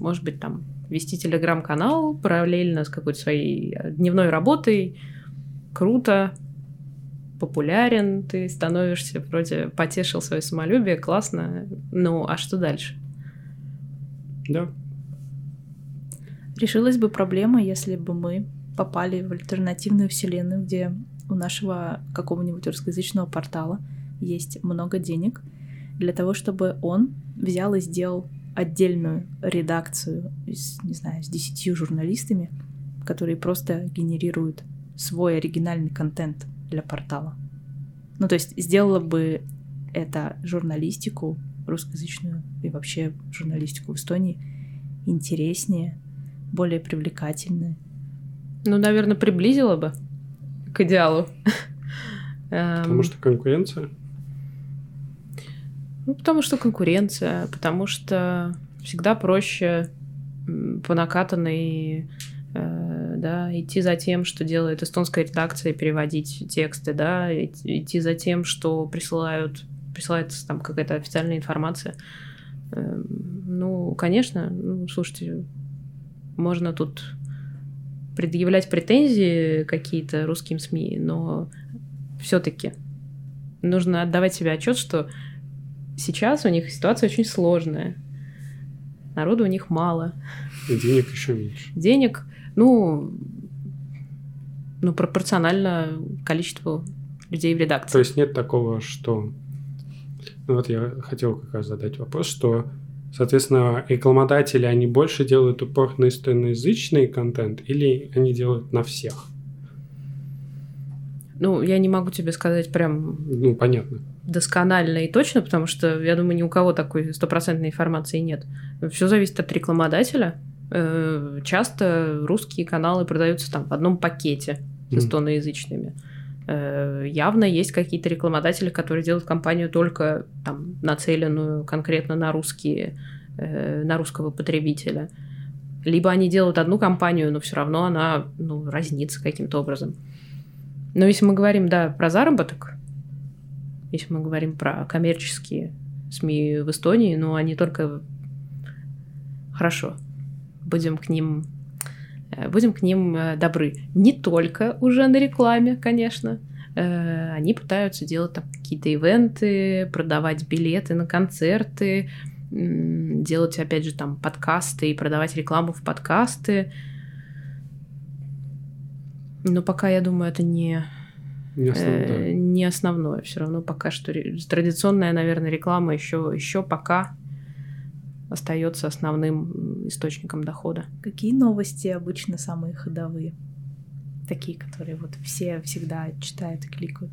может быть, там, вести телеграм-канал параллельно с какой-то своей э, дневной работой. Круто, популярен, ты становишься, вроде потешил свое самолюбие, классно. Ну, а что дальше? Да. Решилась бы проблема, если бы мы попали в альтернативную вселенную, где у нашего какого-нибудь русскоязычного портала есть много денег для того, чтобы он взял и сделал отдельную редакцию, из, не знаю, с десятью журналистами, которые просто генерируют свой оригинальный контент для портала. Ну, то есть сделала бы это журналистику русскоязычную и вообще журналистику в Эстонии интереснее, более привлекательной. Ну, наверное, приблизила бы к идеалу. Потому что конкуренция? Ну, потому что конкуренция, потому что всегда проще по накатанной э, да, идти за тем, что делает эстонская редакция, переводить тексты, да, идти за тем, что присылают, присылается там какая-то официальная информация. Эм, ну, конечно, ну, слушайте, можно тут предъявлять претензии какие-то русским СМИ, но все-таки нужно отдавать себе отчет, что сейчас у них ситуация очень сложная. Народу у них мало. И денег еще меньше. Денег, ну, ну, пропорционально количеству людей в редакции. То есть нет такого, что... Ну вот я хотел как раз задать вопрос, что, соответственно, рекламодатели, они больше делают упор на историноязычный контент или они делают на всех? Ну, я не могу тебе сказать прям... Ну, понятно. Досконально и точно, потому что, я думаю, ни у кого такой стопроцентной информации нет. Все зависит от рекламодателя. Э, часто русские каналы продаются там в одном пакете с. Mm. Явно есть какие-то рекламодатели, которые делают компанию только там нацеленную конкретно на русские, э, на русского потребителя. Либо они делают одну компанию, но все равно она ну, разнится каким-то образом. Но если мы говорим, да, про заработок, если мы говорим про коммерческие СМИ в Эстонии, ну, они только... Хорошо, будем к ним э, будем к ним э, добры. Не только уже на рекламе, конечно. Э, они пытаются делать там какие-то ивенты, продавать билеты на концерты, делать, опять же, там подкасты и продавать рекламу в подкасты. Но пока, я думаю, это не, не, основное, э, не основное. Все равно пока что традиционная, наверное, реклама еще, еще пока остается основным источником дохода. Какие новости обычно самые ходовые? Такие, которые вот все всегда читают и кликают.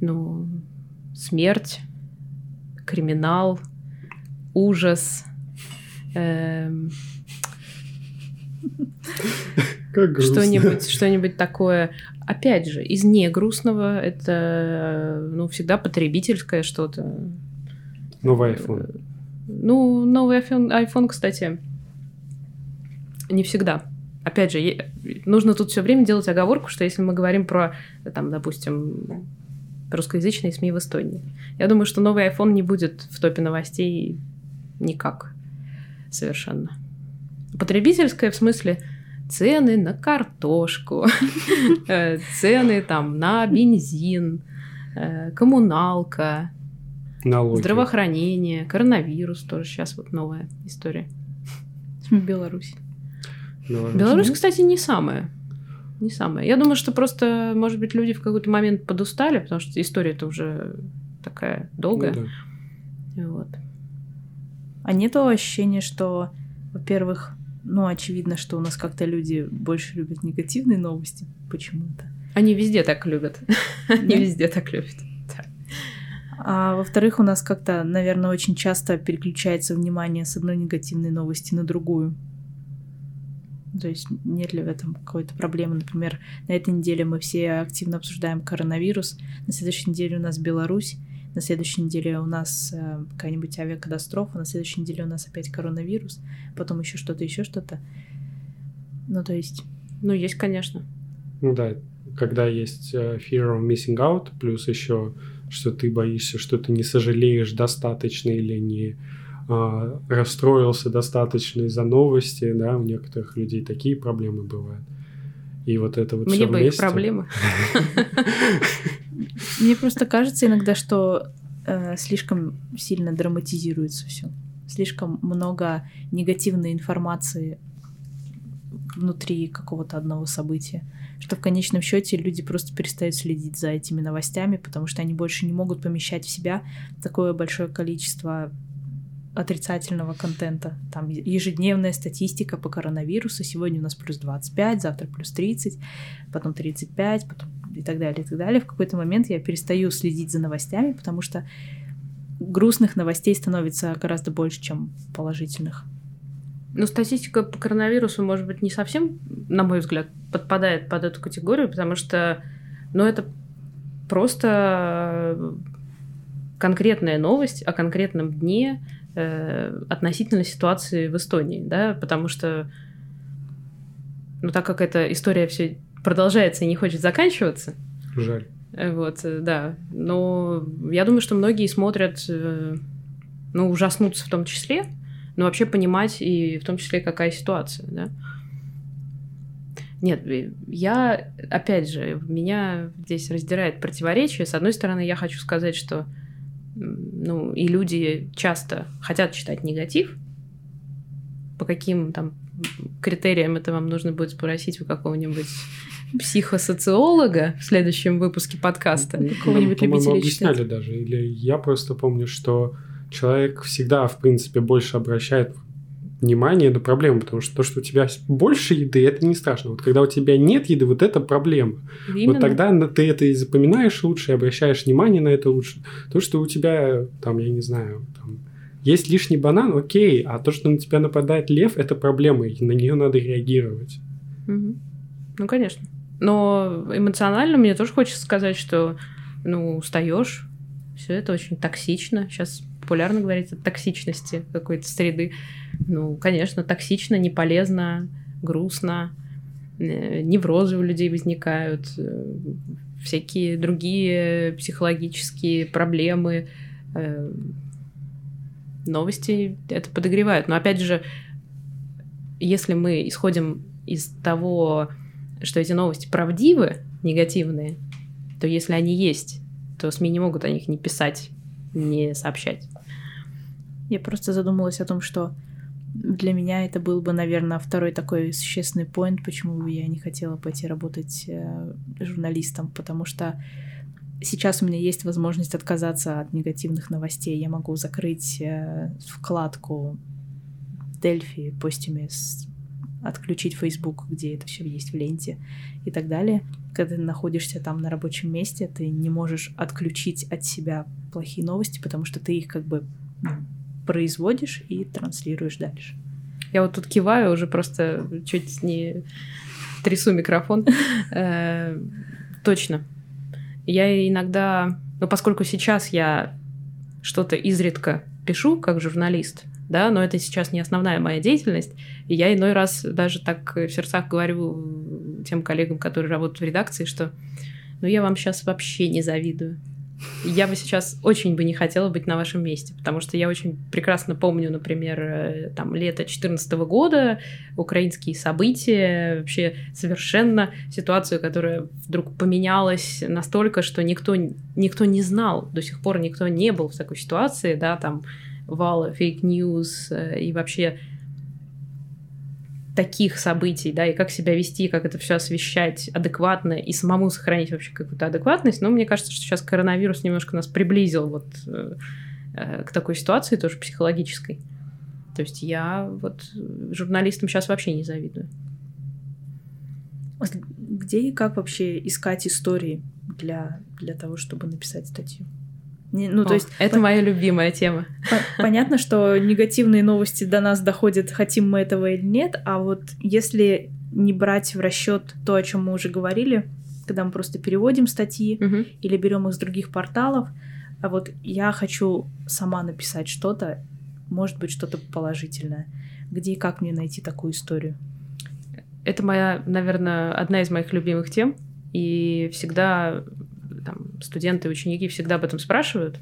Ну, смерть, криминал, ужас. Эм... Что-нибудь, что-нибудь такое. Опять же, из не грустного это ну, всегда потребительское что-то. Новый iPhone. Ну, новый iPhone, iPhone, кстати, не всегда. Опять же, нужно тут все время делать оговорку, что если мы говорим про, там, допустим, русскоязычные СМИ в Эстонии, я думаю, что новый iPhone не будет в топе новостей никак совершенно. Потребительское в смысле цены на картошку, э, цены там на бензин, э, коммуналка, Налоги. здравоохранение, коронавирус тоже сейчас вот новая история. Беларусь. Беларусь, Беларусь кстати, не самая. Не самая. Я думаю, что просто, может быть, люди в какой-то момент подустали, потому что история-то уже такая долгая. Ну, да. Вот. А нету ощущения, что, во-первых, ну, очевидно, что у нас как-то люди больше любят негативные новости почему-то. Они везде так любят. Они везде так любят. А во-вторых, у нас как-то, наверное, очень часто переключается внимание с одной негативной новости на другую. То есть нет ли в этом какой-то проблемы? Например, на этой неделе мы все активно обсуждаем коронавирус, на следующей неделе у нас Беларусь, на следующей неделе у нас э, какая-нибудь авиакатастрофа, на следующей неделе у нас опять коронавирус, потом еще что-то, еще что-то. Ну, то есть... Ну, есть, конечно. Ну да, когда есть э, fear of missing out, плюс еще, что ты боишься, что ты не сожалеешь достаточно или не а, расстроился достаточно из-за новости, да, у некоторых людей такие проблемы бывают. И вот это вот Мне всё бы их вместе. проблемы. Мне просто кажется иногда, что э, слишком сильно драматизируется все. Слишком много негативной информации внутри какого-то одного события. Что в конечном счете люди просто перестают следить за этими новостями, потому что они больше не могут помещать в себя такое большое количество отрицательного контента. Там ежедневная статистика по коронавирусу. Сегодня у нас плюс 25, завтра плюс 30, потом 35, потом и так далее, и так далее. В какой-то момент я перестаю следить за новостями, потому что грустных новостей становится гораздо больше, чем положительных. Ну, статистика по коронавирусу, может быть, не совсем, на мой взгляд, подпадает под эту категорию, потому что, ну, это просто конкретная новость о конкретном дне э, относительно ситуации в Эстонии, да, потому что, ну, так как эта история все продолжается и не хочет заканчиваться, Жаль. э, вот, э, да, но я думаю, что многие смотрят, э, ну, ужаснуться в том числе, но вообще понимать и в том числе какая ситуация, да. Нет, э, я, опять же, меня здесь раздирает противоречие. С одной стороны, я хочу сказать, что ну, и люди часто хотят читать негатив. По каким там критериям это вам нужно будет спросить у какого-нибудь психосоциолога в следующем выпуске подкаста. Какого-нибудь Нам, по-моему, любителя объясняли даже. Или я просто помню, что человек всегда, в принципе, больше обращает внимание на проблему, потому что то, что у тебя больше еды, это не страшно. Вот когда у тебя нет еды, вот это проблема. Именно. Вот тогда ты это и запоминаешь лучше, и обращаешь внимание на это лучше. То, что у тебя, там, я не знаю, там, есть лишний банан, окей, а то, что на тебя нападает лев, это проблема, и на нее надо реагировать. Мгм. Ну, конечно. Но эмоционально мне тоже хочется сказать, что, ну, устаешь, все это очень токсично. Сейчас популярно говорить о токсичности какой-то среды. Ну, конечно, токсично, не полезно, грустно, э, неврозы у людей возникают, э, всякие другие психологические проблемы. э, Новости это подогревают. Но опять же, если мы исходим из того, что эти новости правдивы, негативные, то если они есть, то СМИ не могут о них не писать, не сообщать. Я просто задумалась о том, что для меня это был бы, наверное, второй такой существенный поинт, почему бы я не хотела пойти работать э, журналистом, потому что сейчас у меня есть возможность отказаться от негативных новостей. Я могу закрыть э, вкладку Дельфи, постиме, с- отключить Facebook, где это все есть в ленте и так далее. Когда ты находишься там на рабочем месте, ты не можешь отключить от себя плохие новости, потому что ты их как бы ну, производишь и транслируешь дальше. Я вот тут киваю, уже просто чуть не трясу микрофон. Э, Точно. Я иногда, ну, поскольку сейчас я что-то изредка пишу как журналист, да, но это сейчас не основная моя деятельность, и я иной раз даже так в сердцах говорю тем коллегам, которые работают в редакции, что ну я вам сейчас вообще не завидую. Я бы сейчас очень бы не хотела быть на вашем месте, потому что я очень прекрасно помню, например, э, там лето 2014 года, украинские события, вообще совершенно ситуацию, которая вдруг поменялась настолько, что никто, никто не знал, до сих пор никто не был в такой ситуации, да, там вала fake news э, и вообще таких событий, да, и как себя вести, как это все освещать адекватно и самому сохранить вообще какую-то адекватность. Но мне кажется, что сейчас коронавирус немножко нас приблизил вот э, э, к такой ситуации тоже психологической. То есть я вот журналистам сейчас вообще не завидую. Где и как вообще искать истории для, для того, чтобы написать статью? Не- ну, то О, есть это по- моя любимая тема. по- понятно, что негативные новости до нас доходят, хотим мы этого или нет, а вот если не брать в расчет то, о чем мы уже говорили, когда мы просто переводим статьи Мгм. или берем их с других порталов, а вот я хочу сама написать что-то, может быть, что-то положительное. Где и как мне найти такую историю? Это моя, наверное, одна из моих любимых тем. И всегда там, студенты ученики всегда об этом спрашивают.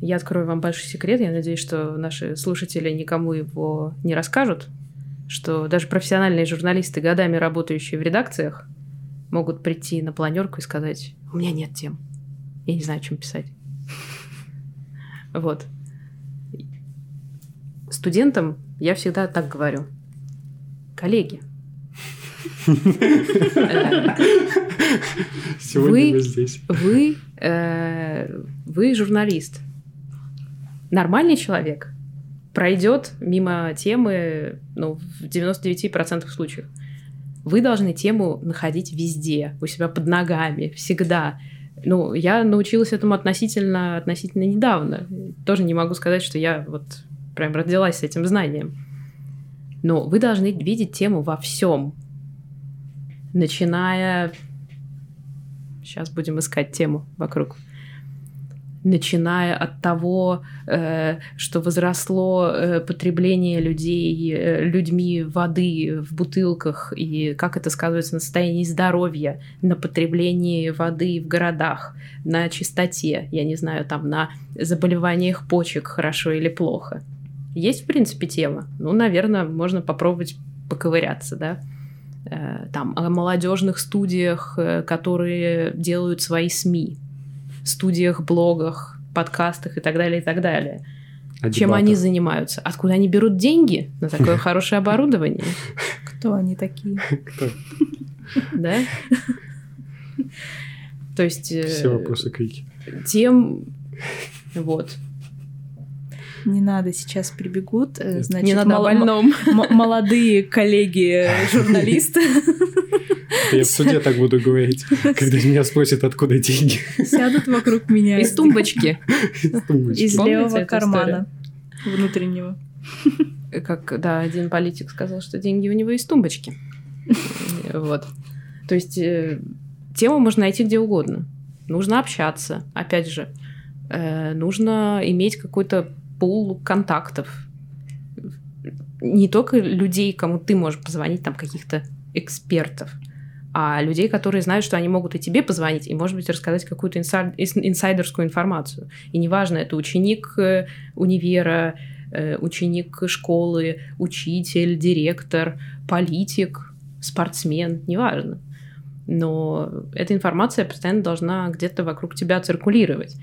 Я открою вам большой секрет. Я надеюсь, что наши слушатели никому его не расскажут, что даже профессиональные журналисты, годами работающие в редакциях, могут прийти на планерку и сказать, у меня нет тем. Я не знаю, о чем писать. Вот. Студентам я всегда так говорю. Коллеги, Сегодня Вы- мы здесь. вы, э, вы журналист. Нормальный человек пройдет мимо темы ну, в 99% случаев. Вы должны тему находить везде, у себя под ногами, всегда. Ну, я научилась этому относительно, относительно недавно. Тоже не могу сказать, что я вот прям родилась с этим знанием. Но вы должны видеть тему во всем. Начиная... Сейчас будем искать тему вокруг. Начиная от того, э, что возросло э, потребление людей, э, людьми воды в бутылках, и как это сказывается на состоянии здоровья, на потреблении воды в городах, на чистоте, я не знаю, там, на заболеваниях почек, хорошо или плохо. Есть, в принципе, тема. Ну, наверное, можно попробовать поковыряться, да. Э, Там о молодежных студиях, э, которые делают свои СМИ, студиях, блогах, подкастах и так далее, и так далее. О Чем дебатах. они занимаются? Откуда они берут деньги на такое хорошее оборудование? Кто они такие? Кто? Да? То есть э, Все вопросы крики. тем... Вот. Не надо, сейчас прибегут. э, Значит, Не надо мало- больном. молодые коллеги-журналисты Я в суде так буду говорить, когда меня спросят, откуда деньги. сядут вокруг меня Из тумбочки. Из тумбочки. из Помните левого кармана внутреннего. как, да, один политик сказал, что деньги у него из тумбочки. Вот. То есть э, тему можно найти где угодно. Нужно общаться, опять же. Э, Нужно иметь какой-то пул контактов. Не только людей, кому ты можешь позвонить, там каких-то экспертов, а людей, которые знают, что они могут и тебе позвонить, и, может быть, рассказать какую-то инсайдерскую информацию. И неважно, это ученик э, универа, э, ученик школы, учитель, директор, политик, спортсмен, неважно. Но эта информация постоянно должна где-то вокруг тебя циркулировать.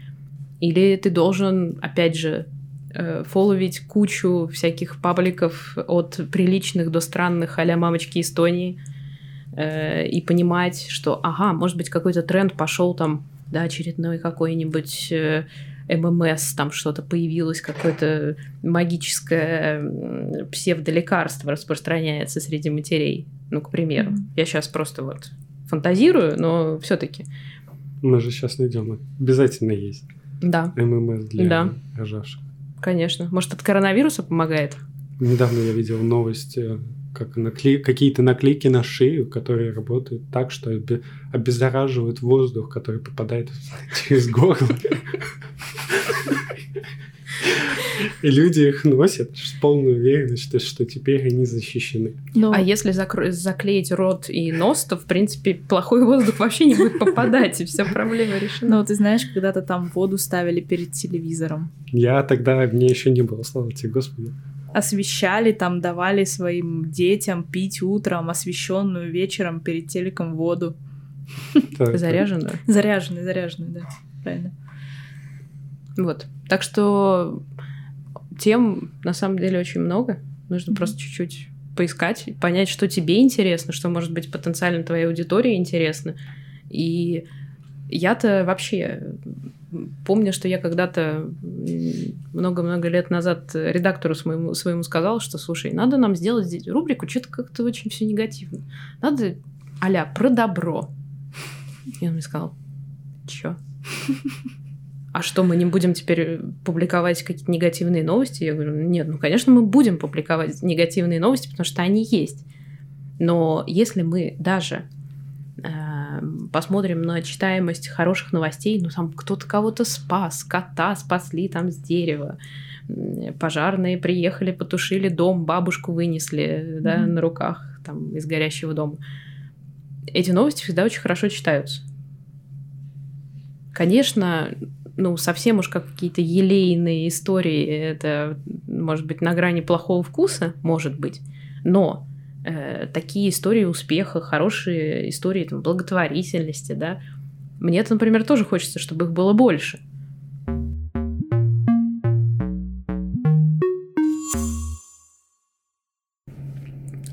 Или ты должен, опять же, э, фолловить кучу всяких пабликов от приличных до странных а мамочки Эстонии э, и понимать, что, ага, может быть, какой-то тренд пошел там, да, очередной какой-нибудь э, ММС, там что-то появилось, какое-то магическое псевдолекарство распространяется среди матерей, ну, к примеру. Мгм. Я сейчас просто вот фантазирую, но все-таки. Мы же сейчас найдем. Обязательно есть. Да, ММС для Да. рожавших. Конечно. Может, от коронавируса помогает? Недавно я видел новость, э, как накле- какие-то наклейки на шею, которые работают так, что обе- обеззараживают воздух, который попадает через горло. И люди их носят с полной уверенностью, что теперь они защищены. Но А если закро- заклеить рот и нос, то, в принципе, плохой воздух вообще не будет попадать, и вся проблема решена. но ты знаешь, когда-то там воду ставили перед телевизором. Я тогда, мне еще не было, слава тебе, Господи. Освещали, там давали своим детям пить утром освещенную вечером перед телеком воду. Заряженную. Заряженную, заряженную, да. Правильно. Вот. Так что тем на самом деле очень много. Нужно просто чуть-чуть поискать, понять, что тебе интересно, что может быть потенциально твоей аудитории интересно. И я-то вообще помню, что я когда-то много-много лет назад редактору своему, своему сказала, что, слушай, надо нам сделать здесь рубрику, что-то как-то очень все негативно. Надо а про добро. И он мне сказал, чё? А что, мы не будем теперь публиковать какие-то негативные новости? Я говорю, нет, ну, конечно, мы будем публиковать негативные новости, потому что они есть. Но если мы даже э, посмотрим на читаемость хороших новостей, ну, там кто-то кого-то спас, кота спасли там с дерева, пожарные приехали, потушили дом, бабушку вынесли, да, Мгм. на руках там из горящего дома. Эти новости всегда очень хорошо читаются. Конечно, ну, совсем уж как какие-то елейные истории, это может быть на грани плохого вкуса, может быть, но э, такие истории успеха, хорошие истории там, благотворительности, да, мне, например, тоже хочется, чтобы их было больше.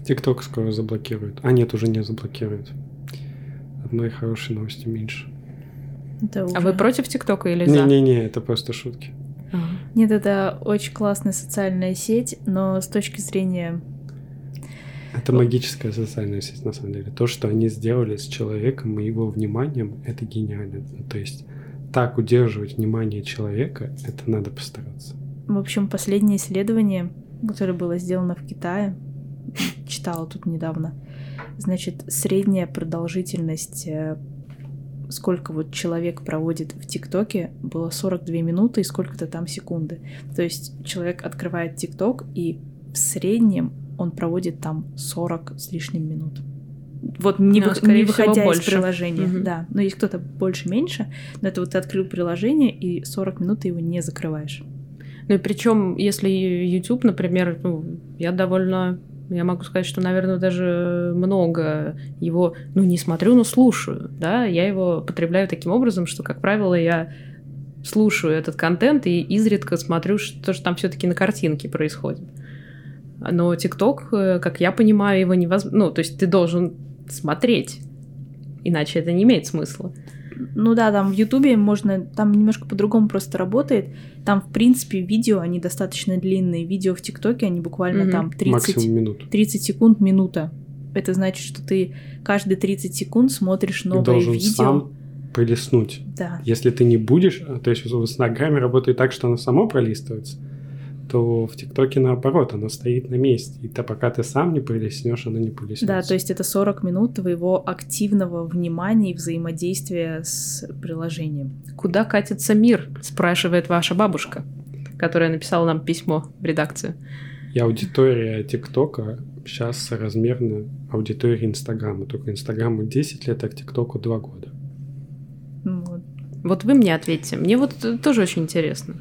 ТикТок скоро заблокируют. А нет, уже не заблокируют. Одной хорошей новости меньше. Это А вы против ТикТока или за? Не-не-не, это просто шутки. Нет, это очень классная социальная сеть, но с точки зрения... Это магическая социальная сеть, на самом деле. То, что они сделали с человеком и его вниманием, это гениально. То есть так удерживать внимание человека, это надо постараться. В общем, последнее исследование, которое было сделано в Китае, читала тут недавно, значит, средняя продолжительность, э, сколько вот человек проводит в ТикТоке, было 42 минуты и сколько-то там секунды. То есть человек открывает ТикТок, и в среднем он проводит там 40 с лишним минут. Вот не, Ну, вы- не всего, выходя из больше. приложения, Мгм. да. Но есть кто-то больше-меньше, но это вот ты открыл приложение, и 40 минут ты его не закрываешь. Ну и причем, если YouTube, например, ну, я довольно, я могу сказать, что, наверное, даже много его, ну, не смотрю, но слушаю, да, я его потребляю таким образом, что, как правило, я слушаю этот контент и изредка смотрю, что же там все-таки на картинке происходит. Но ТикТок, э, как я понимаю, его невозможно... Ну, то есть ты должен смотреть, иначе это не имеет смысла. Ну да, там в Ютубе можно, там немножко по-другому просто работает. Там, в принципе, видео, они достаточно длинные. Видео в ТикТоке, они буквально Мгм. там 30, Максимум минут. 30 секунд, минута. Это значит, что ты каждые 30 секунд смотришь Ты новое должен видео. сам пролистнуть. Да. Если ты не будешь, то есть в Инстаграме работает так, что оно само пролистывается, то в ТикТоке наоборот, оно стоит на месте. И то пока ты сам не пролистнешь, оно не пролистнется. Да, то есть это 40 минут твоего активного внимания и взаимодействия с приложением. Куда катится мир? спрашивает ваша бабушка, которая написала нам письмо в редакцию. И аудитория ТикТока сейчас соразмерна аудитории Инстаграма. Только Инстаграму 10 лет, а к ТикТоку 2 года. Ну Вот. Вот вы мне ответьте. Мне вот тоже очень интересно.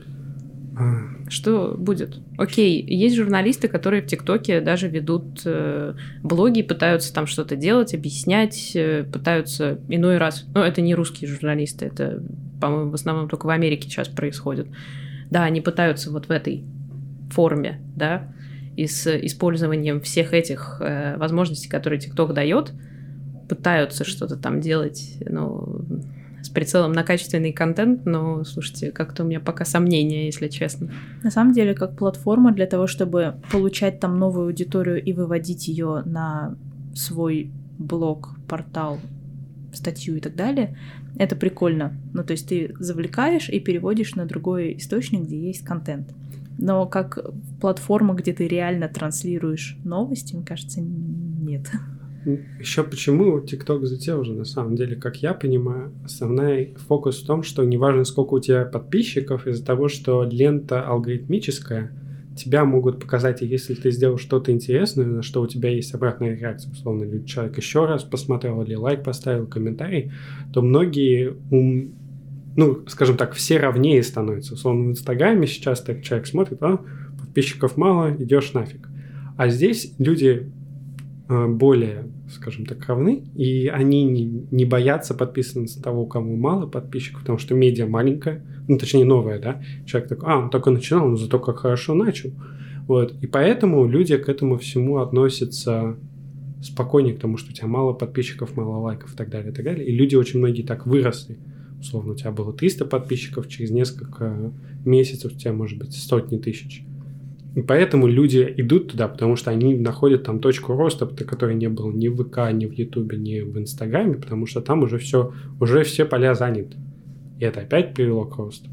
А, Что будет? Окей, есть журналисты, которые в ТикТоке даже ведут э, блоги, пытаются там что-то делать, объяснять, э, пытаются иной раз. Ну, это не русские журналисты, это, по-моему, в основном только в Америке сейчас происходит. Да, они пытаются вот в этой форме, да, и с использованием всех этих э, возможностей, которые ТикТок дает, пытаются что-то там делать, ну, с прицелом на качественный контент, но, слушайте, как-то у меня пока сомнения, если честно. На самом деле, как платформа для того, чтобы получать там новую аудиторию и выводить ее на свой блог, портал, статью и так далее, это прикольно. Ну, то есть ты завлекаешь и переводишь на другой источник, где есть контент. Но как платформа, где ты реально транслируешь новости, мне кажется, нет. Еще почему ТикТок затеял уже, на самом деле, как я понимаю, основной фокус в том, что неважно, сколько у тебя подписчиков, из-за того, что лента алгоритмическая, тебя могут показать, и если ты сделал что-то интересное, на что у тебя есть обратная реакция, условно, или человек еще раз посмотрел, или лайк поставил, комментарий, то многие, ум- ну, скажем так, все равнее становятся. Условно, в Инстаграме сейчас так человек смотрит, а, подписчиков мало, идешь нафиг. А здесь люди более, скажем так, равны, и они не, не боятся подписываться того, кому мало подписчиков, потому что медиа маленькая, ну, точнее, новая, да, человек такой, а, он только начинал, но зато как хорошо начал, вот, и поэтому люди к этому всему относятся спокойнее, к тому, что у тебя мало подписчиков, мало лайков и так далее, и так далее, и люди очень многие так выросли, условно, у тебя было 300 подписчиков, через несколько месяцев у тебя может быть сотни тысяч, и поэтому люди идут туда, потому что они находят там точку роста, которой не было ни в ВК, ни в Ютубе, ни в Инстаграме, потому что там уже все, уже все поля заняты. И это опять привело к росту.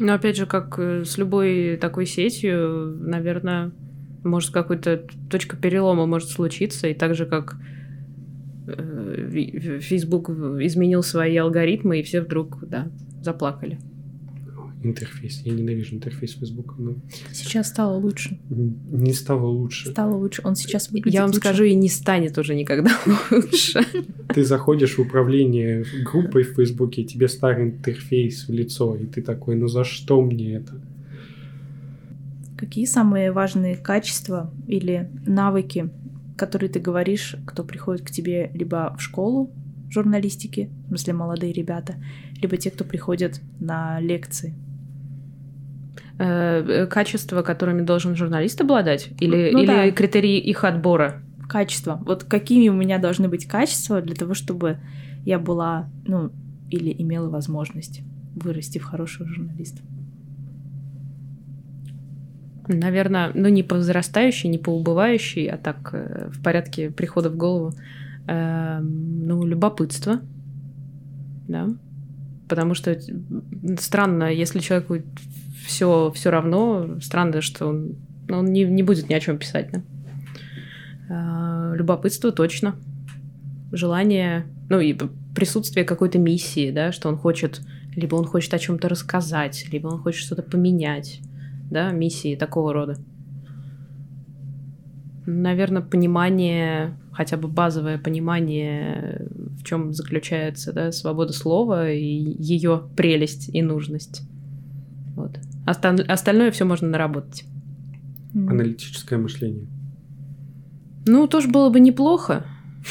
Но опять же, как э, с любой такой сетью, наверное, может какая-то точка перелома может случиться, и так же, как э, Facebook изменил свои алгоритмы, и все вдруг, да, заплакали. Интерфейс. Я ненавижу интерфейс Фейсбука, но Сейчас стало лучше. не стало лучше. Стало лучше. Он сейчас выглядит Я вам лучше. скажу, и не станет уже никогда лучше. Ты заходишь в управление группой в Фейсбуке, и тебе старый интерфейс в лицо, и ты такой, ну за что мне это? Какие самые важные качества или навыки, которые ты говоришь, кто приходит к тебе либо в школу журналистики, в смысле молодые ребята, либо те, кто приходят на лекции? Э, Качества, которыми должен журналист обладать? Или, Ну или да. критерии их отбора? Качества. Вот какими у меня должны быть качества для того, чтобы я была, ну, или имела возможность вырасти в хорошего журналиста? Наверное, ну не по возрастающей, не по убывающей, а так э, в порядке прихода в голову. Эм, Ну, любопытство. Да. Потому что э, странно, если человеку все, все равно, странно, что он, ну, он не, не будет ни о чем писать, да. Э, Любопытство точно. Желание, ну и присутствие какой-то миссии, да, что он хочет, либо он хочет о чем-то рассказать, либо он хочет что-то поменять да, миссии такого рода. Наверное, понимание, хотя бы базовое понимание, в чем заключается да, свобода слова и ее прелесть и нужность. Вот. Остан- остальное все можно наработать. Аналитическое мышление. Ну, тоже было бы неплохо.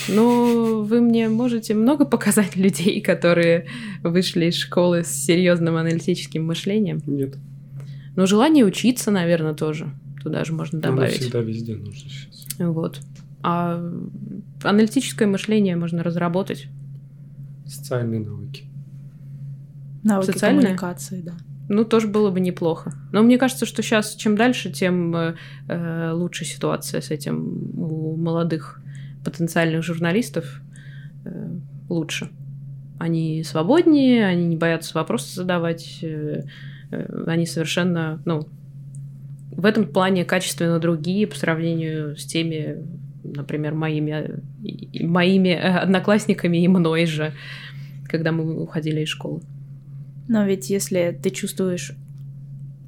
Но вы мне можете много показать людей, которые вышли из школы с серьезным аналитическим мышлением. Нет. Но желание учиться, наверное, тоже туда же можно Оно добавить. всегда везде нужно сейчас. Вот. А аналитическое мышление можно разработать. Социальные навыки. Навыки Социальное? коммуникации, да. Ну, тоже было бы неплохо. Но мне кажется, что сейчас чем дальше, тем э, э, лучше ситуация с этим у молодых потенциальных журналистов э, лучше. Они свободнее, они не боятся вопросы задавать, э, э, они совершенно, ну, в этом плане качественно другие по сравнению с теми, например, моими, моими э, одноклассниками и мной же, когда мы уходили из школы. Но ведь если ты чувствуешь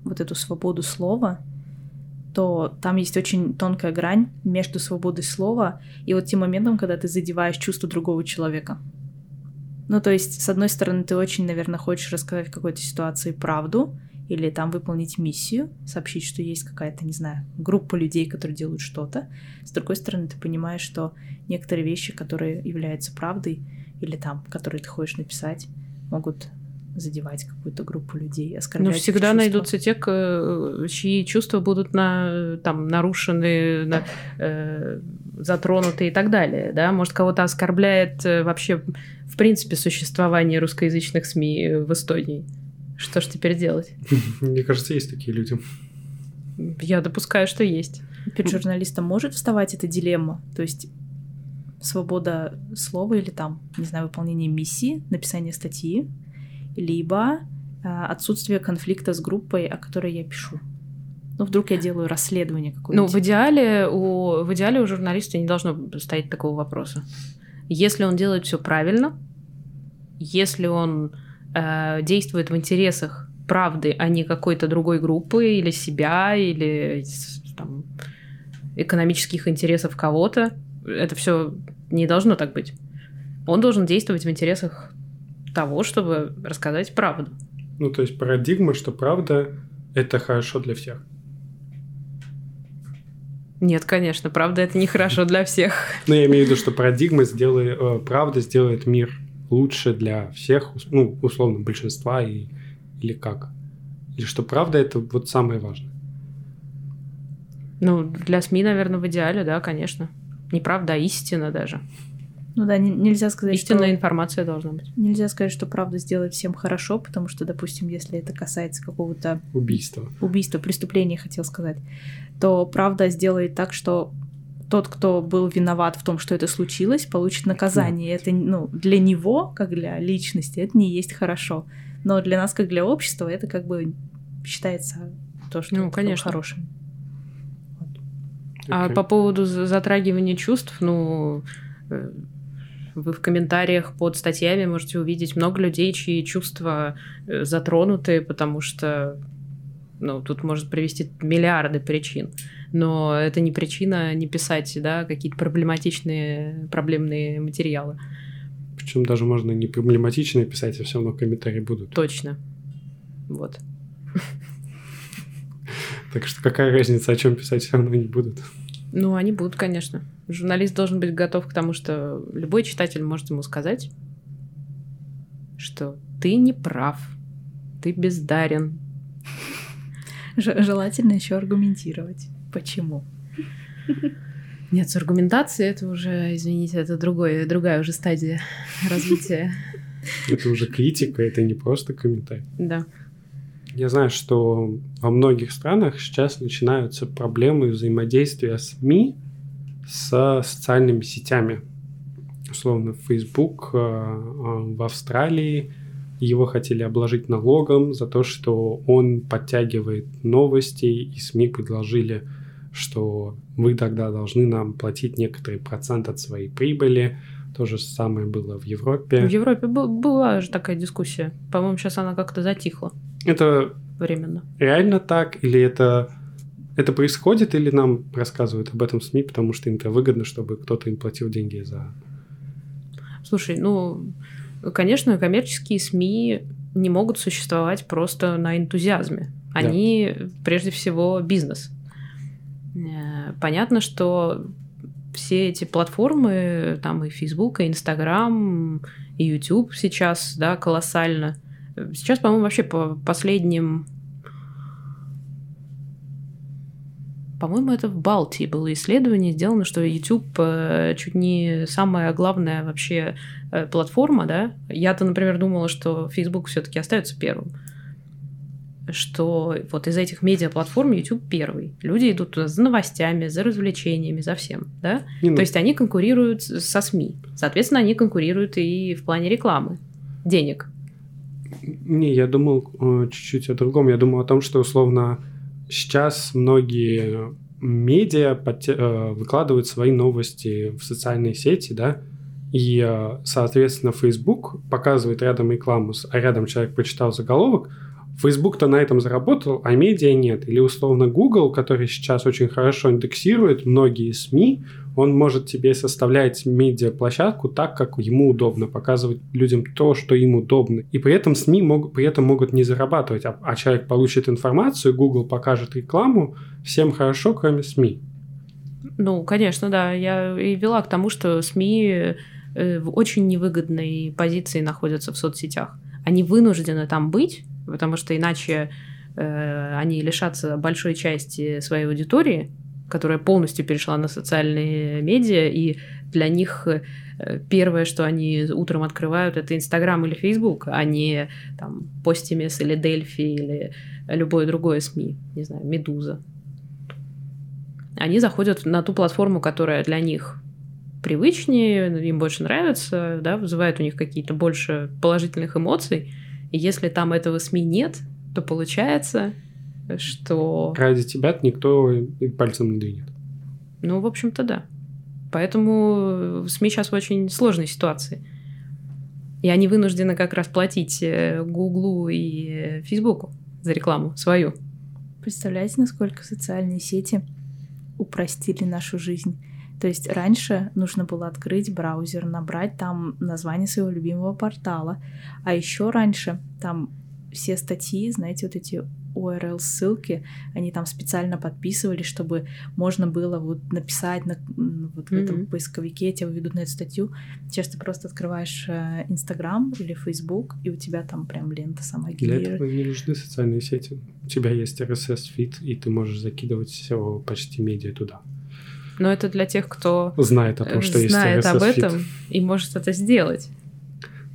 вот эту свободу слова, то там есть очень тонкая грань между свободой слова и вот тем моментом, когда ты задеваешь чувство другого человека. Ну, то есть, с одной стороны, ты очень, наверное, хочешь рассказать в какой-то ситуации правду или там выполнить миссию, сообщить, что есть какая-то, не знаю, группа людей, которые делают что-то. С другой стороны, ты понимаешь, что некоторые вещи, которые являются правдой или там, которые ты хочешь написать, могут задевать какую-то группу людей, оскорблять их всегда найдутся те, к- чьи чувства будут на, там, нарушены, на- э, затронуты и так далее. Да? Может, кого-то оскорбляет э, вообще, в принципе, существование русскоязычных СМИ в Эстонии. Что ж теперь делать? Мне кажется, есть такие люди. Я допускаю, что есть. Перед журналистом может вставать эта дилемма, то есть свобода слова или там, не знаю, выполнение миссии, написание статьи, либо а, отсутствие конфликта с группой, о которой я пишу. Ну, вдруг я делаю расследование Ну, какое-нибудь. в идеале, у, в идеале у журналиста не должно стоять такого вопроса. Если он делает все правильно, если он э, действует в интересах правды, а не какой-то другой группы, или себя, или там, экономических интересов кого-то, это все не должно так быть. Он должен действовать в интересах того, чтобы рассказать правду. Ну, то есть парадигма, что правда — это хорошо для всех. Нет, конечно, правда, это нехорошо для всех. Но я имею в виду, что парадигма сделает, э, правда сделает мир лучше для всех, ну, условно, большинства и, или как? Или что правда это вот самое важное? Ну, для СМИ, наверное, в идеале, да, конечно. Не правда, а истина даже. Ну да, не- нельзя сказать, Истинная что... информация должна быть. Нельзя сказать, что правда сделает всем хорошо, потому что, допустим, если это касается какого-то Убийство. убийства, преступления, хотел сказать, то правда сделает так, что тот, кто был виноват в том, что это случилось, получит наказание. Это, ну, для него, как для личности, это не есть хорошо. Но для нас, как для общества, это как бы считается то, что Ну, это конечно. хорошим. А Окей. по поводу за- затрагивания чувств, ну, э, Вы в комментариях под статьями можете увидеть много людей, чьи чувства э, затронуты, потому что ну, тут может привести миллиарды причин. Но это не причина не писать, да, какие-то проблематичные, проблемные материалы. Причем даже можно не проблематичные писать, а все равно комментарии будут. Точно. Вот. Так что какая разница, о чем писать, все равно не будут. Ну, они будут, конечно. Журналист должен быть готов к тому, что любой читатель может ему сказать, что ты не прав, ты бездарен. Желательно еще аргументировать. Почему? Нет, с аргументацией это уже, извините, это другой, другая уже стадия развития. Это уже критика, это не просто комментарий. Да. Я знаю, что во многих странах сейчас начинаются проблемы взаимодействия СМИ с социальными сетями. Условно, Facebook э, э, в Австралии его хотели обложить налогом за то, что он подтягивает новости, и СМИ предложили, что вы тогда должны нам платить некоторый процент от своей прибыли. То же самое было в Европе. В Европе бу- была же такая дискуссия. По-моему, сейчас она как-то затихла Это временно. реально так или это это происходит или нам рассказывают об этом СМИ, потому что им это выгодно, чтобы кто-то им платил деньги за... Слушай, ну, конечно, коммерческие СМИ не могут существовать просто на энтузиазме. Они, прежде всего, бизнес. Э, Понятно, что все эти платформы, там и Facebook, и Instagram, и YouTube сейчас, да, колоссально. Сейчас, по-моему, вообще по последним... По-моему, это в Балтии было исследование сделано, что YouTube э, чуть не самая главная вообще э, платформа, да. Я-то, например, думала, что Facebook все-таки остается первым. Что вот из этих медиаплатформ YouTube первый. Люди идут туда за новостями, за развлечениями, за всем, да. Не, ну, То есть они конкурируют со СМИ. Соответственно, они конкурируют и в плане рекламы, денег. Не, я думал э, чуть-чуть о другом. Я думал о том, что условно сейчас многие медиа э, выкладывают свои новости в социальные сети, да, и, э, соответственно, Facebook показывает рядом рекламу, а рядом человек прочитал заголовок, Facebook-то на этом заработал, а медиа нет. Или условно Google, который сейчас очень хорошо индексирует многие СМИ, он может тебе составлять медиаплощадку так, как ему удобно, показывать людям то, что им удобно. И при этом СМИ могут, при этом могут не зарабатывать, а, а человек получит информацию, Google покажет рекламу, всем хорошо, кроме СМИ. Ну, конечно, да. Я и вела к тому, что СМИ э, в очень невыгодной позиции находятся в соцсетях. Они вынуждены там быть, потому что иначе э, они лишатся большой части своей аудитории, которая полностью перешла на социальные медиа, и для них э, первое, что они утром открывают, это Инстаграм или Фейсбук, а не там Постимес или Дельфи или любое другое СМИ, не знаю, Медуза. Они заходят на ту платформу, которая для них привычнее, им больше нравится, да, вызывает у них какие-то больше положительных эмоций. И если там этого СМИ нет, то получается, что... Ради тебя никто и пальцем не двинет. Ну, в общем-то, да. Поэтому СМИ сейчас в очень сложной ситуации. И они вынуждены как раз платить э, Гуглу и э, Фейсбуку за рекламу свою. Представляете, насколько социальные сети упростили нашу жизнь? То есть раньше нужно было открыть браузер, набрать там название своего любимого портала, а еще раньше там все статьи, знаете, вот эти URL-ссылки, они там специально подписывали, чтобы можно было вот написать на, вот в этом поисковике, тебя выведут на эту статью. Сейчас ты просто открываешь э, Инстаграм или Фейсбук, и у тебя там прям лента сама Для этого не нужны социальные сети. У тебя есть RSS-фид, и ты можешь закидывать все почти медиа туда. Но это для тех, кто Знает о том, э, что есть знает об RSS-фид. этом и может это сделать.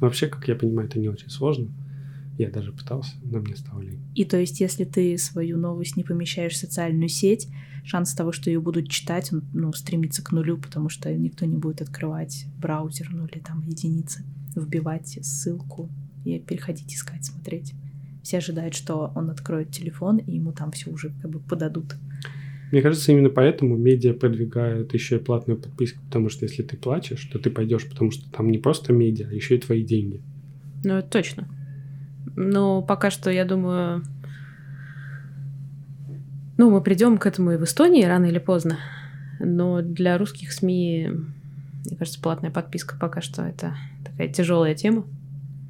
Но вообще, как я понимаю, это не очень сложно. Я даже пытался, но мне стало лень. И то есть, если ты свою новость не помещаешь в социальную сеть, шанс того, что ее будут читать, он ну, стремится к нулю, потому что никто не будет открывать браузер, ну или там единицы, вбивать ссылку и переходить искать, смотреть. Все ожидают, что он откроет телефон, и ему там все уже как бы подадут. Мне кажется, именно поэтому медиа продвигают еще и платную подписку, потому что если ты платишь, то ты пойдешь, потому что там не просто медиа, а еще и твои деньги. Ну, это точно. Но пока что, я думаю, ну, мы придем к этому и в Эстонии рано или поздно. Но для русских СМИ, мне кажется, платная подписка пока что это такая тяжелая тема.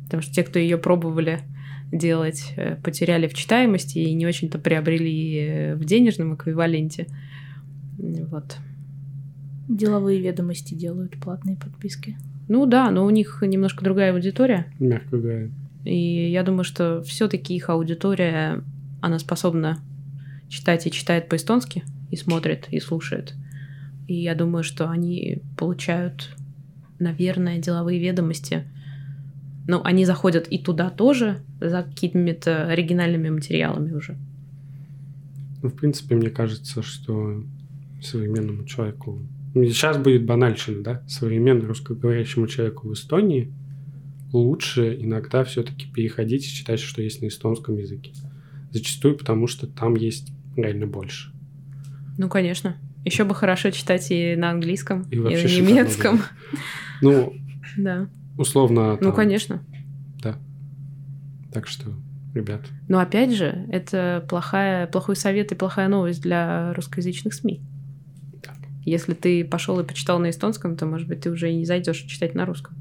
Потому что те, кто ее пробовали делать, э, потеряли в читаемости и не очень-то приобрели э, в денежном эквиваленте. Вот. Деловые ведомости делают платные подписки. Ну да, но у них немножко другая аудитория. Мягко говоря. И я думаю, что все-таки их аудитория, она способна читать и читает по-эстонски, и смотрит, и слушает. И я думаю, что они получают, наверное, деловые ведомости. Ну, они заходят и туда тоже за какими-то оригинальными материалами уже. Ну, в принципе, мне кажется, что современному человеку... Сейчас будет банальщина, да? Современному русскоговорящему человеку в Эстонии лучше иногда все-таки переходить и читать, что есть на эстонском языке. Зачастую потому, что там есть реально больше. Ну, конечно. Еще бы хорошо читать и на английском, и, И на немецком. Ну, Да. Условно... Ну, там, конечно. Да. Так что, ребят, Но опять же, это плохая, плохой совет и плохая новость для русскоязычных СМИ. Да. Если ты пошел и почитал на эстонском, то, может быть, ты уже и не зайдешь читать на русском.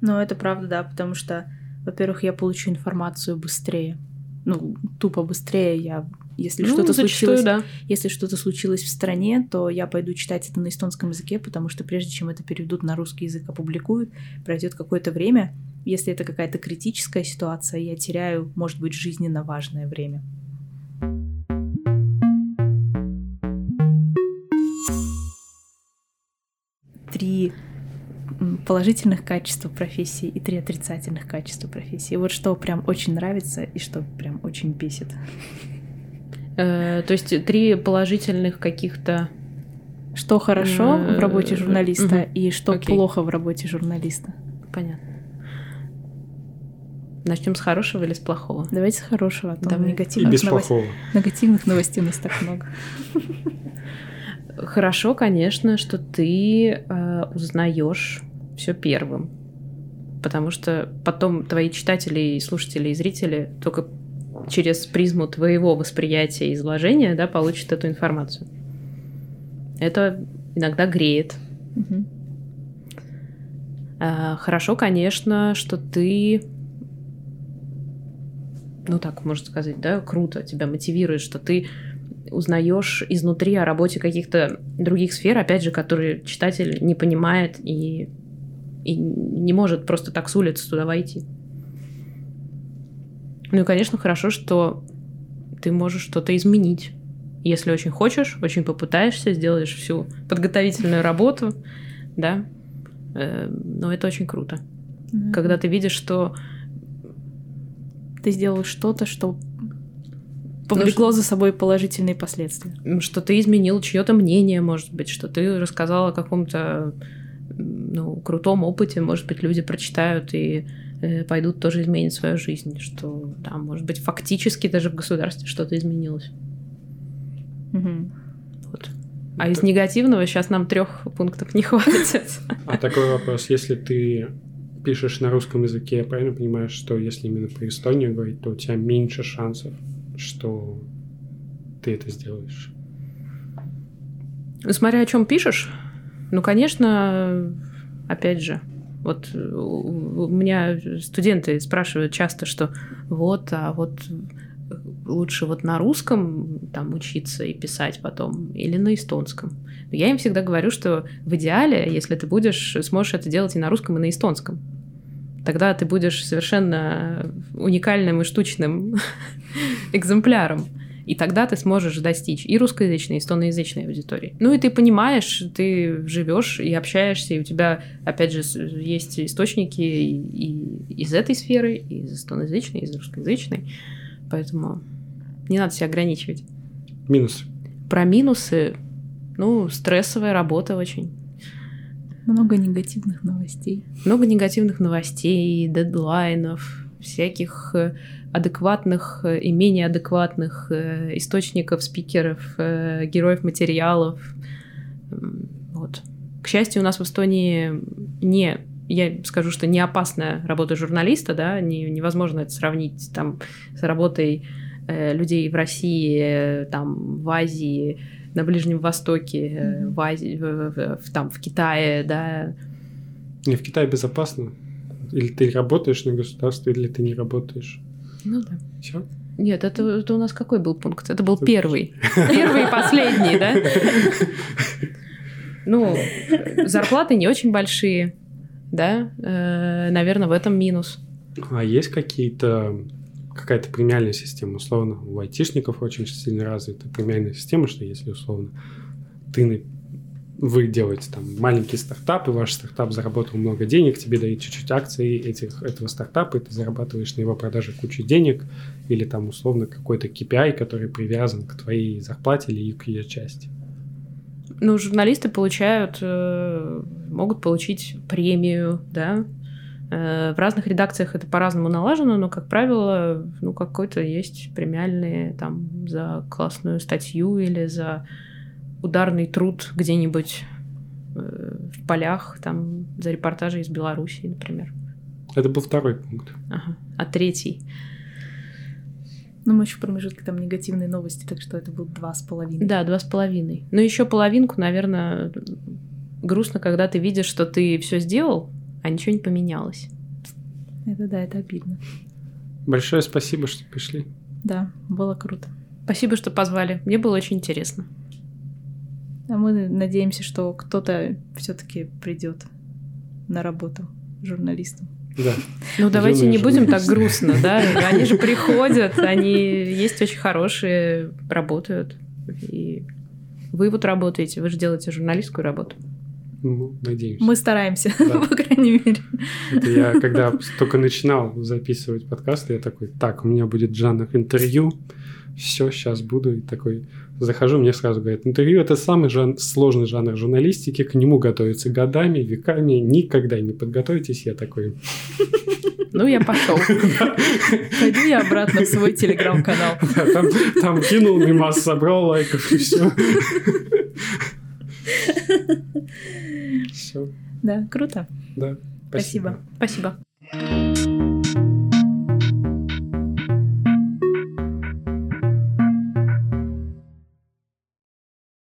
Но это правда, да, потому что, во-первых, я получу информацию быстрее. Ну, тупо быстрее я... Если Ну, что-то зачастую, случилось, да. если что-то случилось в стране, то я пойду читать это на эстонском языке, потому что прежде чем это переведут на русский язык, опубликуют, пройдет какое-то время. Если это какая-то критическая ситуация, я теряю, может быть, жизненно важное время. Три положительных качества профессии и три отрицательных качества профессии. Вот что прям очень нравится и что прям очень бесит. Э, то есть три положительных каких-то... Что хорошо в работе Э, журналиста и что плохо в работе журналиста. Понятно. Начнем с хорошего или с плохого? Давайте с хорошего, а то Давай. и негативных, без плохого. негативных новостей у нас так много. Хорошо, конечно, что ты э, узнаешь все первым. Потому что потом твои читатели, и слушатели, и зрители только через призму твоего восприятия и изложения да, получат эту информацию. Это иногда греет. Мгм. А, Хорошо, конечно, что ты, ну так можно сказать, да, круто тебя мотивирует, что ты узнаешь изнутри о работе каких-то других сфер, опять же, которые читатель не понимает и, и не может просто так с улицы туда войти. Ну и, конечно, хорошо, что ты можешь что-то изменить. Если очень хочешь, очень попытаешься, сделаешь всю подготовительную работу, да, Э, но это очень круто. Да. Когда ты видишь, что ты сделал что-то, что повлекло за собой положительные последствия. что ты изменил чье-то мнение, может быть, что ты рассказал о каком-то ну, крутом опыте, может быть, люди прочитают и э, пойдут тоже изменить свою жизнь, что да, может быть, фактически даже в государстве что-то изменилось. Мгм. Вот. А из негативного сейчас нам трех пунктов не хватит. А такой вопрос, если ты пишешь на русском языке, я правильно понимаю, что если именно про Эстонию говорить, то у тебя меньше шансов, что ты это сделаешь? Ну, Смотря о чем пишешь, ну, конечно, опять же, вот у меня студенты спрашивают часто, что вот, а вот лучше вот на русском там учиться и писать потом или на эстонском. Я им всегда говорю, что в идеале, если ты будешь, сможешь это делать и на русском, и на эстонском, тогда ты будешь совершенно уникальным и штучным экземпляром. И тогда ты сможешь достичь и русскоязычной, и эстоноязычной аудитории. Ну и ты понимаешь, ты живешь и общаешься, и у тебя, опять же, есть источники и, и из этой сферы, и из эстоноязычной, и из русскоязычной. Поэтому не надо себя ограничивать. Минус. Про минусы, ну, стрессовая работа очень. Много негативных новостей. Много негативных новостей, дедлайнов, всяких э, адекватных э, и менее адекватных э, источников, спикеров, героев материалов. Вот. К счастью, у нас в Эстонии не я скажу, что не опасная работа журналиста, да, не, невозможно это сравнить там с работой э, людей в России, э, там в Азии, на Ближнем Востоке, э, в Азии, в, в, там в Китае, да. Не в Китае безопасно. Или ты работаешь на государство, или ты не работаешь. Ну да. Все. Нет, это, это у нас какой был пункт? Это был первый. Первый и последний, да? Ну, зарплаты не очень большие, да? Э, наверное, в этом минус. А есть какие-то какая-то премиальная система, условно, у айтишников очень сильно развита премиальная система, что если, условно, ты вы делаете там маленький стартап, и ваш стартап заработал много денег, тебе дают чуть-чуть акций этих, этого стартапа, и ты зарабатываешь на его продаже кучу денег, или там условно какой-то KPI, который привязан к твоей зарплате или к ее части. Ну, журналисты получают, э, могут получить премию, да. Э, в разных редакциях это по-разному налажено, но, как правило, ну, какой-то есть премиальные там за классную статью или за ударный труд где-нибудь э, в полях, там, за репортажи из Белоруссии, например. Это был второй пункт. Ага. А третий? Ну, мы еще в промежутке там негативные новости, так что это был два с половиной. Да, два с половиной. Но еще половинку, наверное, грустно, когда ты видишь, что ты все сделал, а ничего не поменялось. Это да, это обидно. Большое спасибо, что пришли. Да, было круто. Спасибо, что позвали. Мне было очень интересно. А мы надеемся, что кто-то все-таки придет на работу журналистом. Да. Ну, давайте не будем так грустно, да? Они же приходят, они есть очень хорошие, работают. И вы вот работаете, вы же делаете журналистскую работу. Ну, надеемся. Мы стараемся, да. по крайней мере. Это я, когда только начинал записывать подкасты, я такой, так, у меня будет жанр интервью, все, сейчас буду, и такой, захожу, мне сразу говорят, интервью это самый жан... сложный жанр журналистики, к нему готовятся годами, веками, никогда не подготовитесь, я такой... Ну, я пошел. Пойду я обратно в свой телеграм-канал. Там, кинул мимас, собрал лайков и все. Все. Да, круто. Да. Спасибо. Спасибо.